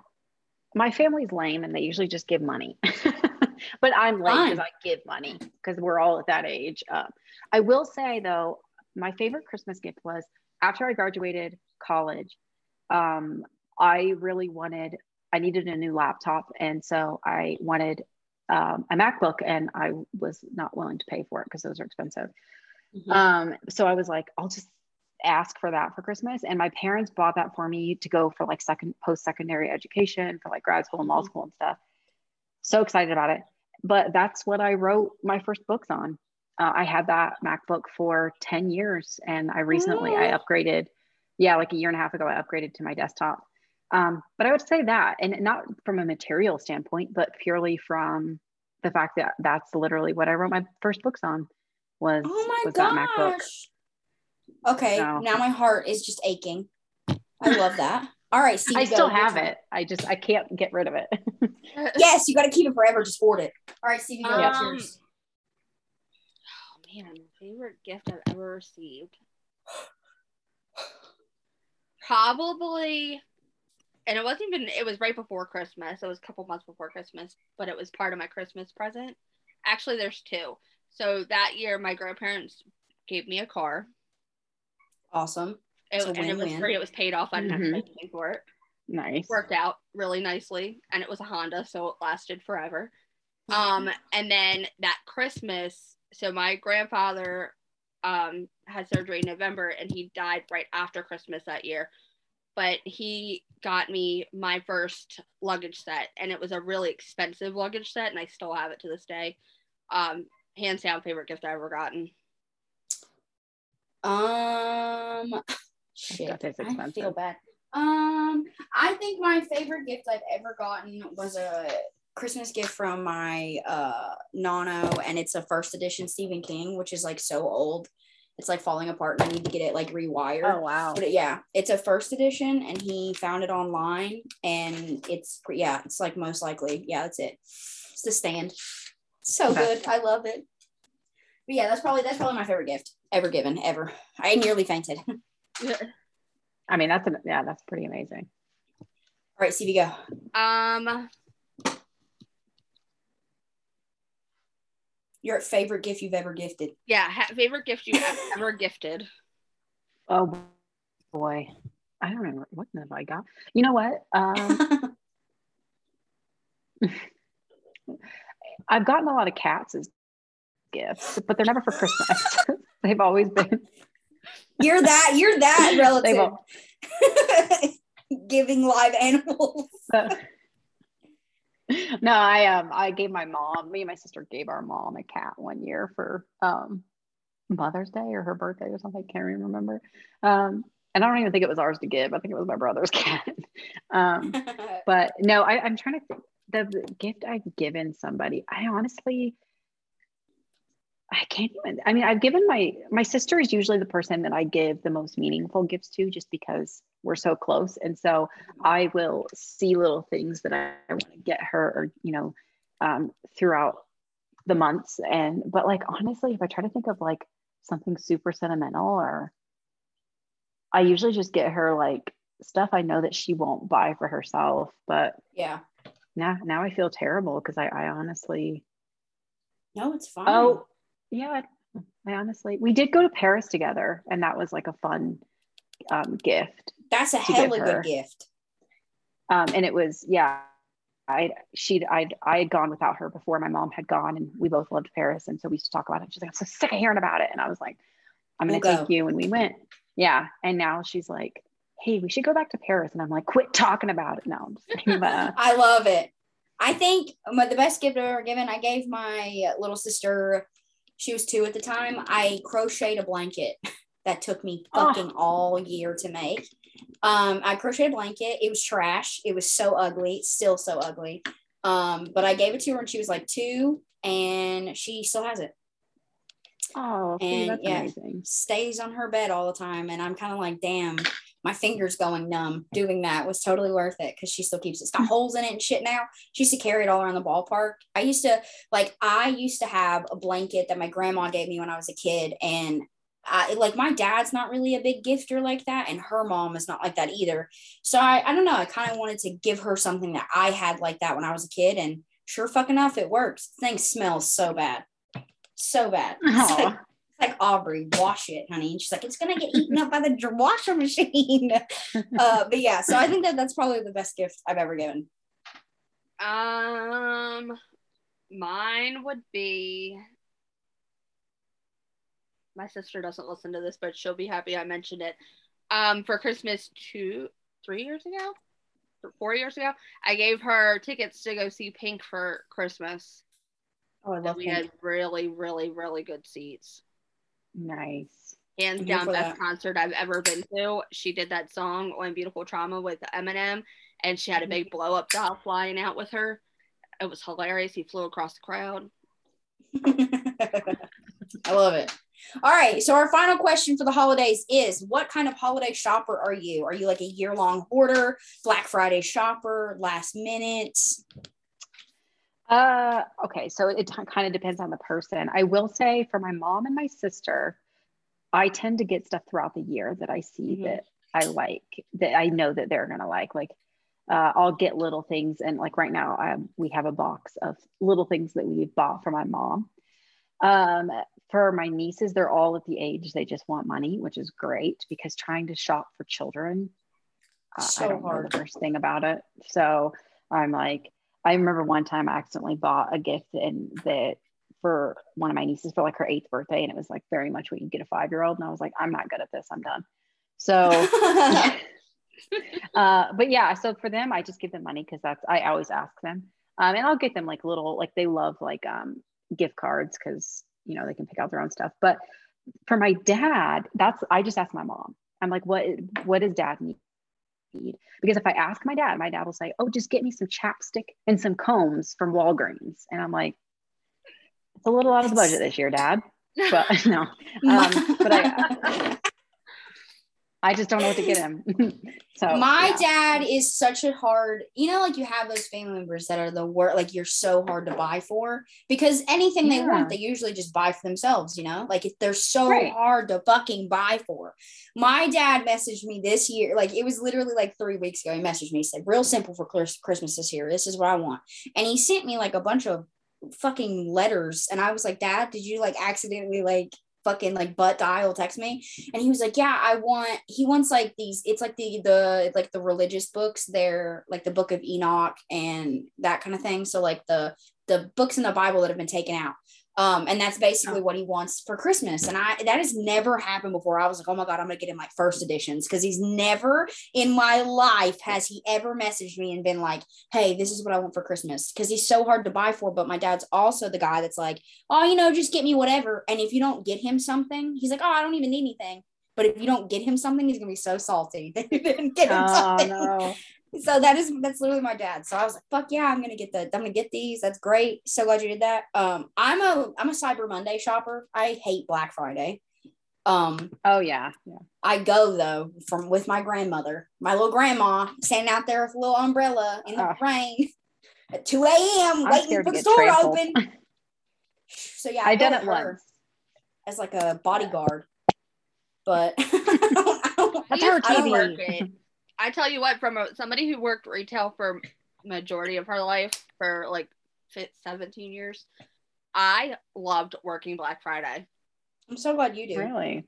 my family's lame and they usually just give money. but I'm lame because I give money because we're all at that age. Uh, I will say though, my favorite Christmas gift was after I graduated college. Um, I really wanted, I needed a new laptop, and so I wanted um, a MacBook, and I was not willing to pay for it because those are expensive. Mhm. Um, so I was like, I'll just ask for that for Christmas. And my parents bought that for me to go for like second post secondary education for like grad school and law Mhm. school and stuff. So excited about it. But that's what I wrote my first books on. Uh, I had that MacBook for 10 years and I recently I upgraded. Yeah, like a year and a half ago, I upgraded to my desktop. Um, but I would say that, and not from a material standpoint, but purely from the fact that that's literally what I wrote my first books on was, Oh my was that MacBook. gosh. Okay, So- now my heart is just aching. I love that. All right, Steve. I still Your have it. I just I can't get rid of it. Yes, you got to keep it forever. Just hoard it. All right, Stevie, go. What's Um, yours? Man, favorite gift I've ever received. Probably, and it wasn't even. It was right before Christmas. It was a couple months before Christmas, but it was part of my Christmas present. Actually, there's two. So that year, my grandparents gave me a car. Awesome. It, and it was free. It was paid off. I didn't have to pay for it. nice. Worked out really nicely, and it was a Honda, so it lasted forever. Um, and then that Christmas, so my grandfather um, had surgery in November and he died right after Christmas that year. But he got me my first luggage set, and it was a really expensive luggage set, and I still have it to this day. Um, hands down, favorite gift I've ever gotten. Um, shit, I feel bad. Um, I think my favorite gift I've ever gotten was a Christmas gift from my uh Nano, and it's a first edition Stephen King, which is like so old, it's like falling apart, and I need to get it like rewired. Oh wow. But yeah, it's a first edition, and he found it online, and it's yeah, it's like most likely yeah, that's it. It's the stand. So Okay. good, I love it. But yeah, that's probably that's probably my favorite gift ever given ever. I nearly fainted. All I mean, that's a, yeah, that's pretty amazing. right, Stevie, go. Um, Your favorite gift you've ever gifted. yeah, ha- favorite gift you have ever gifted. Oh boy, I don't remember what have I got. You know what? Um, I've gotten a lot of cats as gifts, but they're never for Christmas. They've always been. you're that. You're that They've relative. al- Giving live animals. No, I um I gave my mom, me and my sister gave our mom a cat one year for um Mother's Day or her birthday or something. I can't even remember. Um, and I don't even think it was ours to give. I think it was my brother's cat. um, but no, I, I'm trying to think. The, the gift I've given somebody, I honestly, I can't even. I mean, I've given my my sister is usually the person that I give the most meaningful gifts to, just because we're so close, and so I will see little things that I, I want to get her, or you know, um, throughout the months. And but like honestly, if I try to think of like something super sentimental, or I usually just get her like stuff I know that she won't buy for herself, but yeah. now now I feel terrible because I, I honestly No, it's fine. oh yeah I, honestly we did go to Paris together and that was like a fun um, gift that's a hell of a gift. um, and it was yeah I she I I had gone without her before my mom had gone and we both loved Paris and so we used to talk about it she's like I'm so sick of hearing about it and I was like I'm gonna We'll take go. you and we went yeah and now she's like hey we should go back to Paris and I'm like quit talking about it now I'm just kidding, but, uh, I love it. I think my, the best gift I've ever given, I gave my little sister, she was two at the time. I crocheted a blanket that took me Oh. fucking all year to make. Um, I crocheted a blanket. It was trash. It was so ugly, still so ugly. Um, but I gave it to her when she was like two, and she still has it. oh And, yeah. amazing Stays on her bed all the time, and I'm kind of like, damn, my fingers going numb. Doing that was totally worth it because she still keeps it. It's got holes in it and shit now. She used to carry it all around the ballpark. I used to like I used to have a blanket that my grandma gave me when I was a kid, and I like my dad's not really a big gifter like that, and her mom is not like that either. So I I don't know. I kind of wanted to give her something that I had like that when I was a kid, and sure fucking enough, it works. Thing smells so bad, so bad. Like, Aw. it's like Aubrey, wash it, honey. And she's like, it's gonna get eaten up by the washer machine. uh, but yeah, so I think that that's probably the best gift I've ever given. Um, mine would be. My sister doesn't listen to this, but she'll be happy I mentioned it. Um, for Christmas two, three years ago, four years ago, I gave her tickets to go see Pink for Christmas. Oh, I And love we pink. had really, really, really good seats. Nice Hands down, best that. concert I've ever been to. She did that song on Beautiful Trauma with Eminem, and she had a Mm-hmm. big blow up doll flying out with her. It was hilarious. He flew across the crowd. I love it. All right. So our final question for the holidays is what kind of holiday shopper are you? Are you like a year-long hoarder, Black Friday shopper, last minute? Uh, okay, so it t- kind of depends on the person. I will say for my mom and my sister, I tend to get stuff throughout the year that I see Mhm. that I like, that I know that they're gonna like. Like, uh, I'll get little things, and like right now, um, we have a box of little things that we bought for my mom. Um, for my nieces, they're all at the age they just want money, which is great because trying to shop for children, uh, So I don't know hard. the first thing about it. So I'm like, I remember one time I accidentally bought a gift and that for one of my nieces for like her eighth birthday, and it was like very much what you get a five year old. And I was like, I'm not good at this. I'm done. So, uh, but yeah, so for them, I just give them money because that's I always ask them, um, and I'll get them like little like they love like um, gift cards because you know they can pick out their own stuff. But for my dad, that's I just ask my mom. I'm like, what what does dad need? Because if I ask my dad, my dad will say, "Oh, just get me some chapstick and some combs from Walgreens," and I'm like, "It's a little out of the budget this year, Dad." But no, um, but I I just don't know what to get him. so my yeah. dad is such a hard, you know, like you have those family members that are the worst, like you're so hard to buy for because anything they want, they usually just buy for themselves, you know, like if they're so Right. hard to fucking buy for. My dad messaged me this year, like it was literally like three weeks ago. He messaged me, he said, real simple for Christmas this year. This is what I want. And he sent me like a bunch of fucking letters. And I was like, Dad, did you like accidentally like fucking like butt dial text me? and he was like yeah i want he wants like these it's like the the like the religious books they're like the book of enoch and that kind of thing so like the the books in the bible that have been taken out um and that's basically what he wants for christmas and i that has never happened before i was like oh my god i'm gonna get him like first editions because he's never in my life has he ever messaged me and been like hey this is what i want for christmas because he's so hard to buy for but my dad's also the guy that's like oh, you know, just get me whatever. And if you don't get him something, he's like, oh, I don't even need anything. But if you don't get him something, he's gonna be so salty that you didn't get him Oh something. no. So that is that's literally my dad. So I was like, fuck yeah, I'm gonna get the I'm gonna get these. That's great. So glad you did that. Um, I'm a I'm a Cyber Monday shopper. I hate Black Friday. Um, Oh yeah. Yeah. I go though from with my grandmother, my little grandma, standing out there with a little umbrella in the Oh. rain at 2 a.m. Waiting for the store to open. So yeah, I go done it once. as like a bodyguard. But I don't, I don't, That's I her used to TV. Work it. I tell you what, from a, somebody who worked retail for majority of her life for like fit 17 years, I loved working Black Friday. I'm so glad you do. Really?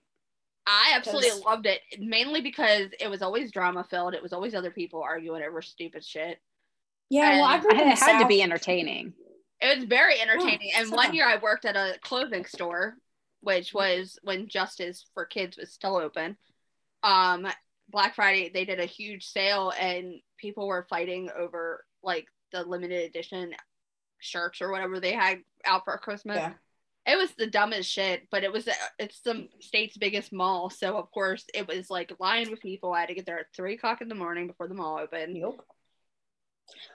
I absolutely Because- loved it, mainly because it was always drama filled. It was always other people arguing over stupid shit. Yeah, well, I grew up in And the it had to be entertaining. It was very entertaining. and so- one year I worked at a clothing store, which was when Justice for Kids was still open. Um, Black Friday, they did a huge sale and people were fighting over like the limited edition shirts or whatever they had out for Christmas. Yeah. It was the dumbest shit, but it was it's the state's biggest mall, so of course it was like lined with people. I had to get there at three o'clock in the morning before the mall opened. Yep.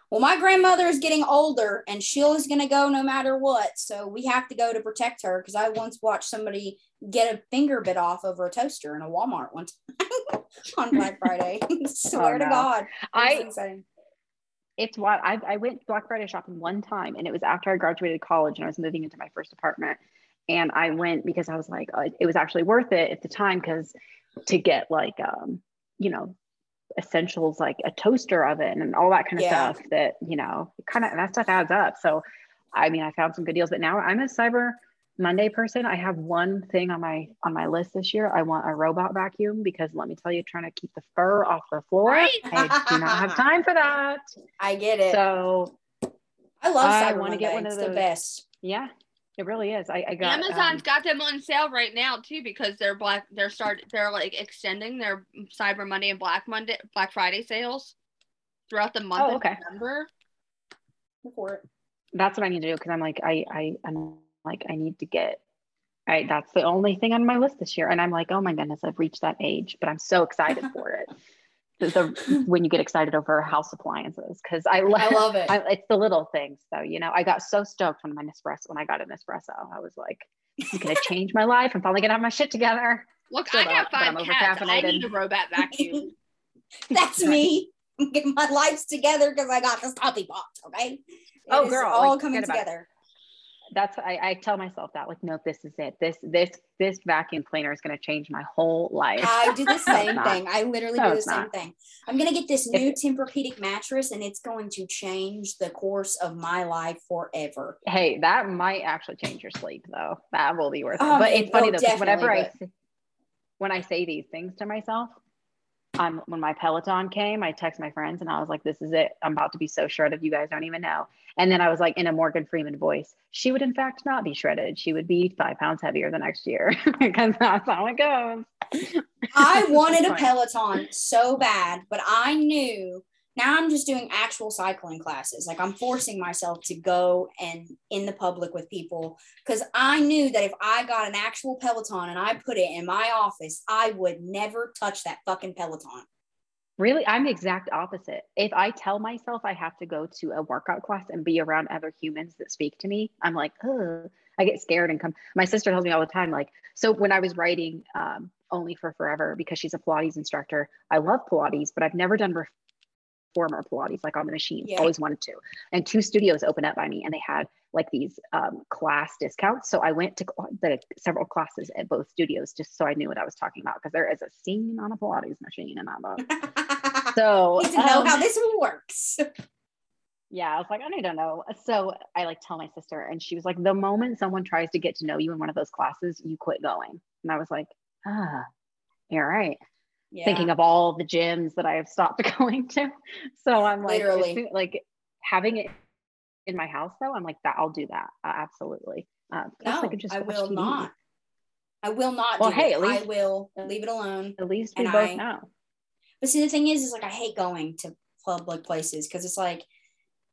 Well, my grandmother is getting older and she's going to go no matter what. So we have to go to protect her because I once watched somebody get a finger bit off over a toaster in a Walmart one time on Black Friday. Swear to no. God. It was I insane. it's what I, I went Black Friday shopping one time and it was after I graduated college and I was moving into my first apartment. And I went because I was like, uh, it was actually worth it at the time because to get like, um, you know, essentials like a toaster oven and all that kind of Yeah. stuff that, you know, kind of that stuff adds up. So, I mean, I found some good deals, but now I'm a Cyber Monday person. I have one thing on my on my list this year. I want a robot vacuum because let me tell you, trying to keep the fur off the floor, Right? I do not have time for that. I get it. So I love I wanna get one of it's the those- best. yeah, it really is. I, I got Amazon's um, got them on sale right now too because they're black. They're start. They're like extending their Cyber Monday and Black Monday, Black Friday sales throughout the month Oh, of okay. November. Go For it. that's what I need to do because I'm like I I I'm like I need to get. Right, that's the only thing on my list this year, and I'm like, oh my goodness, I've reached that age, but I'm so excited for it. The, the when you get excited over house appliances, because I, lo- I love it. I, it's the little things though, you know. I got so stoked when my Nespresso when I got an espresso. I was like, "You gonna change my life. I'm finally gonna have my shit together." Look, Still I got five cats. I need a robot vacuum. That's me. I'm getting my lives together because I got this coffee box. Okay. Oh, it Oh, is girl, all like, coming together. That's I, I tell myself that like, no, this is it. This this this vacuum cleaner is gonna change my whole life. I do the same thing. I literally No, do the same not. thing. I'm gonna get this new Tempur-Pedic mattress, and it's going to change the course of my life forever. Hey, that might actually change your sleep though. That will be worth it. Oh, but it's funny though, whenever I when I say these things to myself, I'm when my Peloton came, I text my friends and I was like, this is it. I'm about to be so shredded. You guys don't even know. And then I was like in a Morgan Freeman voice, she would in fact not be shredded. She would be five pounds heavier the next year because that's how it goes. I wanted a Peloton so bad, but I knew now I'm just doing actual cycling classes. Like I'm forcing myself to go and in the public with people because I knew that if I got an actual Peloton and I put it in my office, I would never touch that fucking Peloton. Really, I'm the exact opposite. If I tell myself I have to go to a workout class and be around other humans that speak to me, I'm like, oh, I get scared and come. My sister tells me all the time, like, so when I was writing um, Only for Forever, because she's a Pilates instructor, I love Pilates, but I've never done reformer Pilates, like on the machines, yeah. always wanted to. And two studios opened up by me and they had like these um, class discounts. So I went to the several classes at both studios just so I knew what I was talking about because there is a scene on a Pilates machine and I'm a, so need to know um, how this works. yeah, I was like, I need to know. So I like tell my sister, and she was like, the moment someone tries to get to know you in one of those classes, you quit going. And I was like, ah, you're right. Yeah. Thinking of all the gyms that I have stopped going to. So I'm like, Literally. like having it in my house though, I'm like that. I'll do that uh, absolutely. Uh, no, I, I will TV. not. I will not. Well, hey, at least, I will leave it alone. At least we both I, know. But see, the thing is, is like I hate going to public places because it's like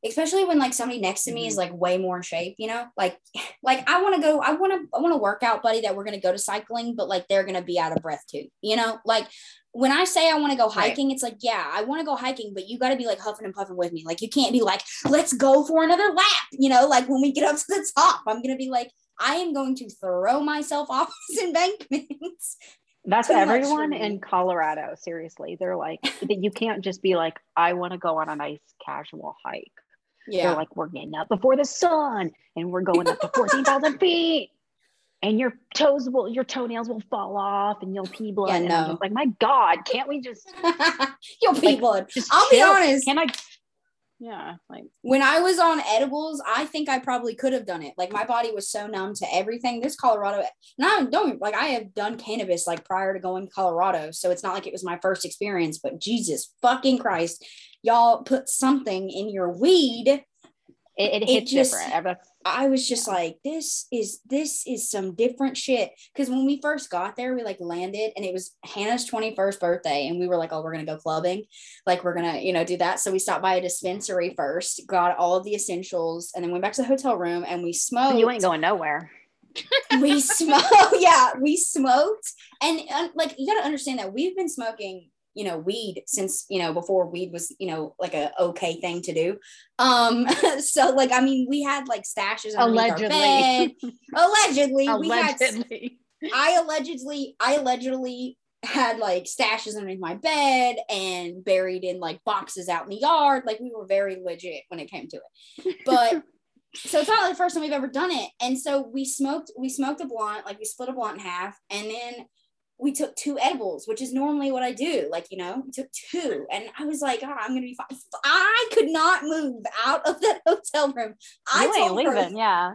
especially when like somebody next to me mm-hmm. is like way more in shape, you know, like, like I want to go, I want to, I want to work out buddy that we're going to go to cycling, but like, they're going to be out of breath too, you know, like when I say I want to go hiking, right. it's like, yeah, I want to go hiking, but you got to be like huffing and puffing with me. Like, you can't be like, let's go for another lap, you know, like when we get up to the top, I'm going to be like, I am going to throw myself off this embankments. That's everyone in Colorado. Seriously, they're like, you can't just be like, I want to go on a nice casual hike. Yeah. They're like, we're getting up before the sun and we're going up to 14,000 feet. And your toes will, your toenails will fall off and you'll pee blood. Yeah, no. And I'm like, my God, can't we just, you'll pee like, blood. I'll chill. be honest. Can I, yeah like when i was on edibles i think i probably could have done it like my body was so numb to everything this colorado now don't like i have done cannabis like prior to going to colorado so it's not like it was my first experience but jesus fucking christ y'all put something in your weed it, it hits it just, different I was just like, this is this is some different shit. Because when we first got there, we like landed and it was Hannah's 21st birthday, and we were like, oh, we're gonna go clubbing, like we're gonna, you know, do that. So we stopped by a dispensary first, got all of the essentials, and then went back to the hotel room and we smoked. You ain't going nowhere. we smoked, yeah, we smoked, and uh, like you gotta understand that we've been smoking you know weed since you know before weed was you know like a okay thing to do. Um so like i mean we had like stashes allegedly. allegedly, allegedly. we had i allegedly i allegedly had like stashes underneath my bed and buried in like boxes out in the yard. Like we were very legit when it came to it. But so it's not like the first time we've ever done it. And so we smoked we smoked a blunt like we split a blunt in half. And then we took two edibles, which is normally what I do. Like, you know, we took two. And I was like, oh, I'm going to be fine. I could not move out of that hotel room. I you told leaving, her, yeah.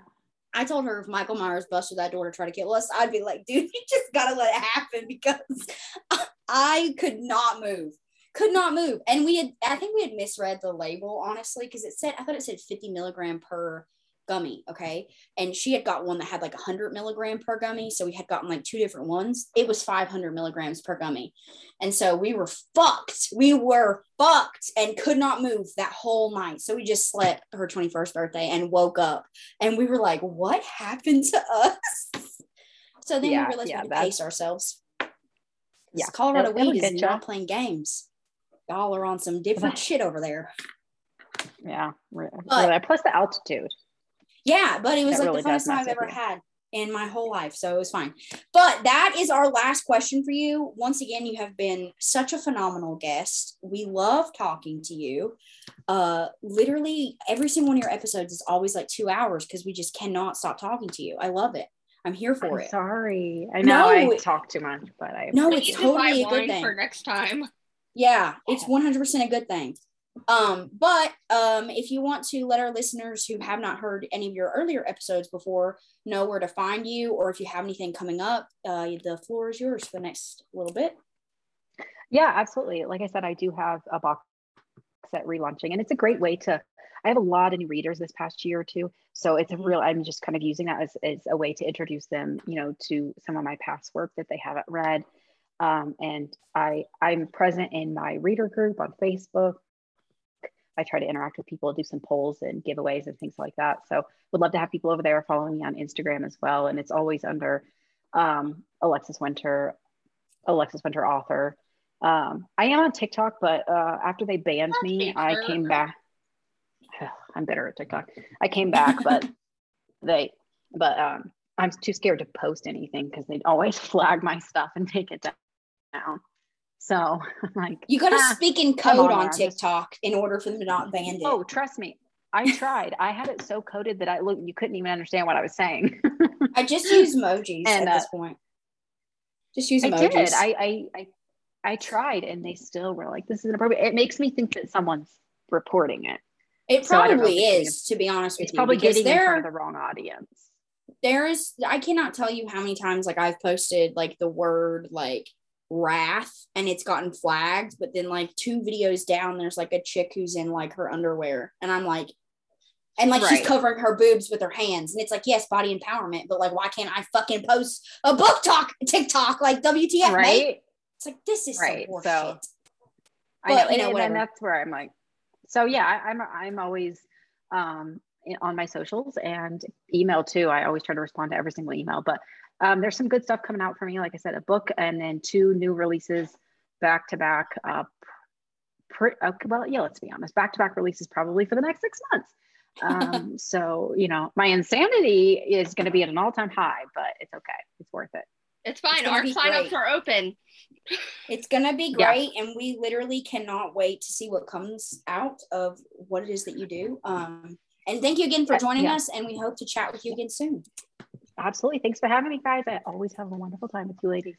I told her if Michael Myers busted that door to try to kill us, I'd be like, dude, you just got to let it happen because I could not move. Could not move. And we had, I think we had misread the label, honestly, because it said, I thought it said 50 milligram per gummy. Okay. And she had got one that had like 100 milligram per gummy. So we had gotten like two different ones. It was 500 milligrams per gummy. And so we were fucked. We were fucked and could not move that whole night. So we just slept her 21st birthday and woke up and we were like, what happened to us? So then yeah, we realized yeah, we had to pace ourselves. Yeah. Colorado weed is not playing games. Y'all are on some different shit over there. Yeah. But, plus the altitude. Yeah, but it was that like really the funnest time I've ever had in my whole life. So it was fine. But that is our last question for you. Once again, you have been such a phenomenal guest. We love talking to you. Uh literally every single one of your episodes is always like two hours because we just cannot stop talking to you. I love it. I'm here for I'm it. Sorry. I know no, I talk too much, but I No, it's totally a good thing. For next time. Yeah, it's 100% a good thing. Um, but um, if you want to let our listeners who have not heard any of your earlier episodes before know where to find you, or if you have anything coming up, uh, the floor is yours for the next little bit. Yeah, absolutely. Like I said, I do have a box set relaunching, and it's a great way to. I have a lot of new readers this past year or two, so it's a Mhm. real. I'm just kind of using that as, as a way to introduce them, you know, to some of my past work that they haven't read. Um, and I I'm present in my reader group on Facebook. I try to interact with people, do some polls and giveaways and things like that. So would love to have people over there following me on Instagram as well. And it's always under um, Alexis Winter, Alexis Winter author. Um, I am on TikTok, but uh, after they banned me, I Sure. came back. I'm bitter at TikTok. I came back, but they, but um, I'm too scared to post anything because they'd always flag my stuff and take it down. So I'm like, You got to ah, speak in code on on TikTok in order for them to not ban it. Oh, trust me. I tried. I had it so coded that I look you couldn't even understand what I was saying. I just use emojis And, at uh, this point. Just use I emojis. did. I, I I I tried and they still were like, this is inappropriate. It makes me think that someone's reporting it. it so I probably it's is, to be honest with It's you. probably getting in there, front of the wrong audience. there is I cannot tell you how many times like I've posted like the word like wrath and it's gotten flagged, but then like two videos down, there's like a chick who's in like her underwear, and I'm like, and like she's covering her boobs with her hands, and it's like, yes, body empowerment, but like, why can't I fucking post a book talk TikTok like WTF, mate? right? It's like this is Right, so- horseshit. I But, know, you and, know, and whatever. that's where I'm like, so yeah, I, I'm I'm always um on my socials and email too. I always try to respond to every single email, but um, there's some good stuff coming out for me. Like I said, a book and then two new releases back to back. Uh, pr- uh, well, yeah, let's be honest, back to back releases probably for the next six months. Um, so you know, my insanity is going to be at an all time high, but it's okay. It's worth it. It's fine. gonna Our be signups are open. It's gonna be Yeah. great, and we literally cannot wait to see what comes out of what it is that you do. Um, and thank you again for joining yeah. us, and we hope to chat with you again soon. Absolutely. Thanks for having me, guys. I always have a wonderful time with you ladies.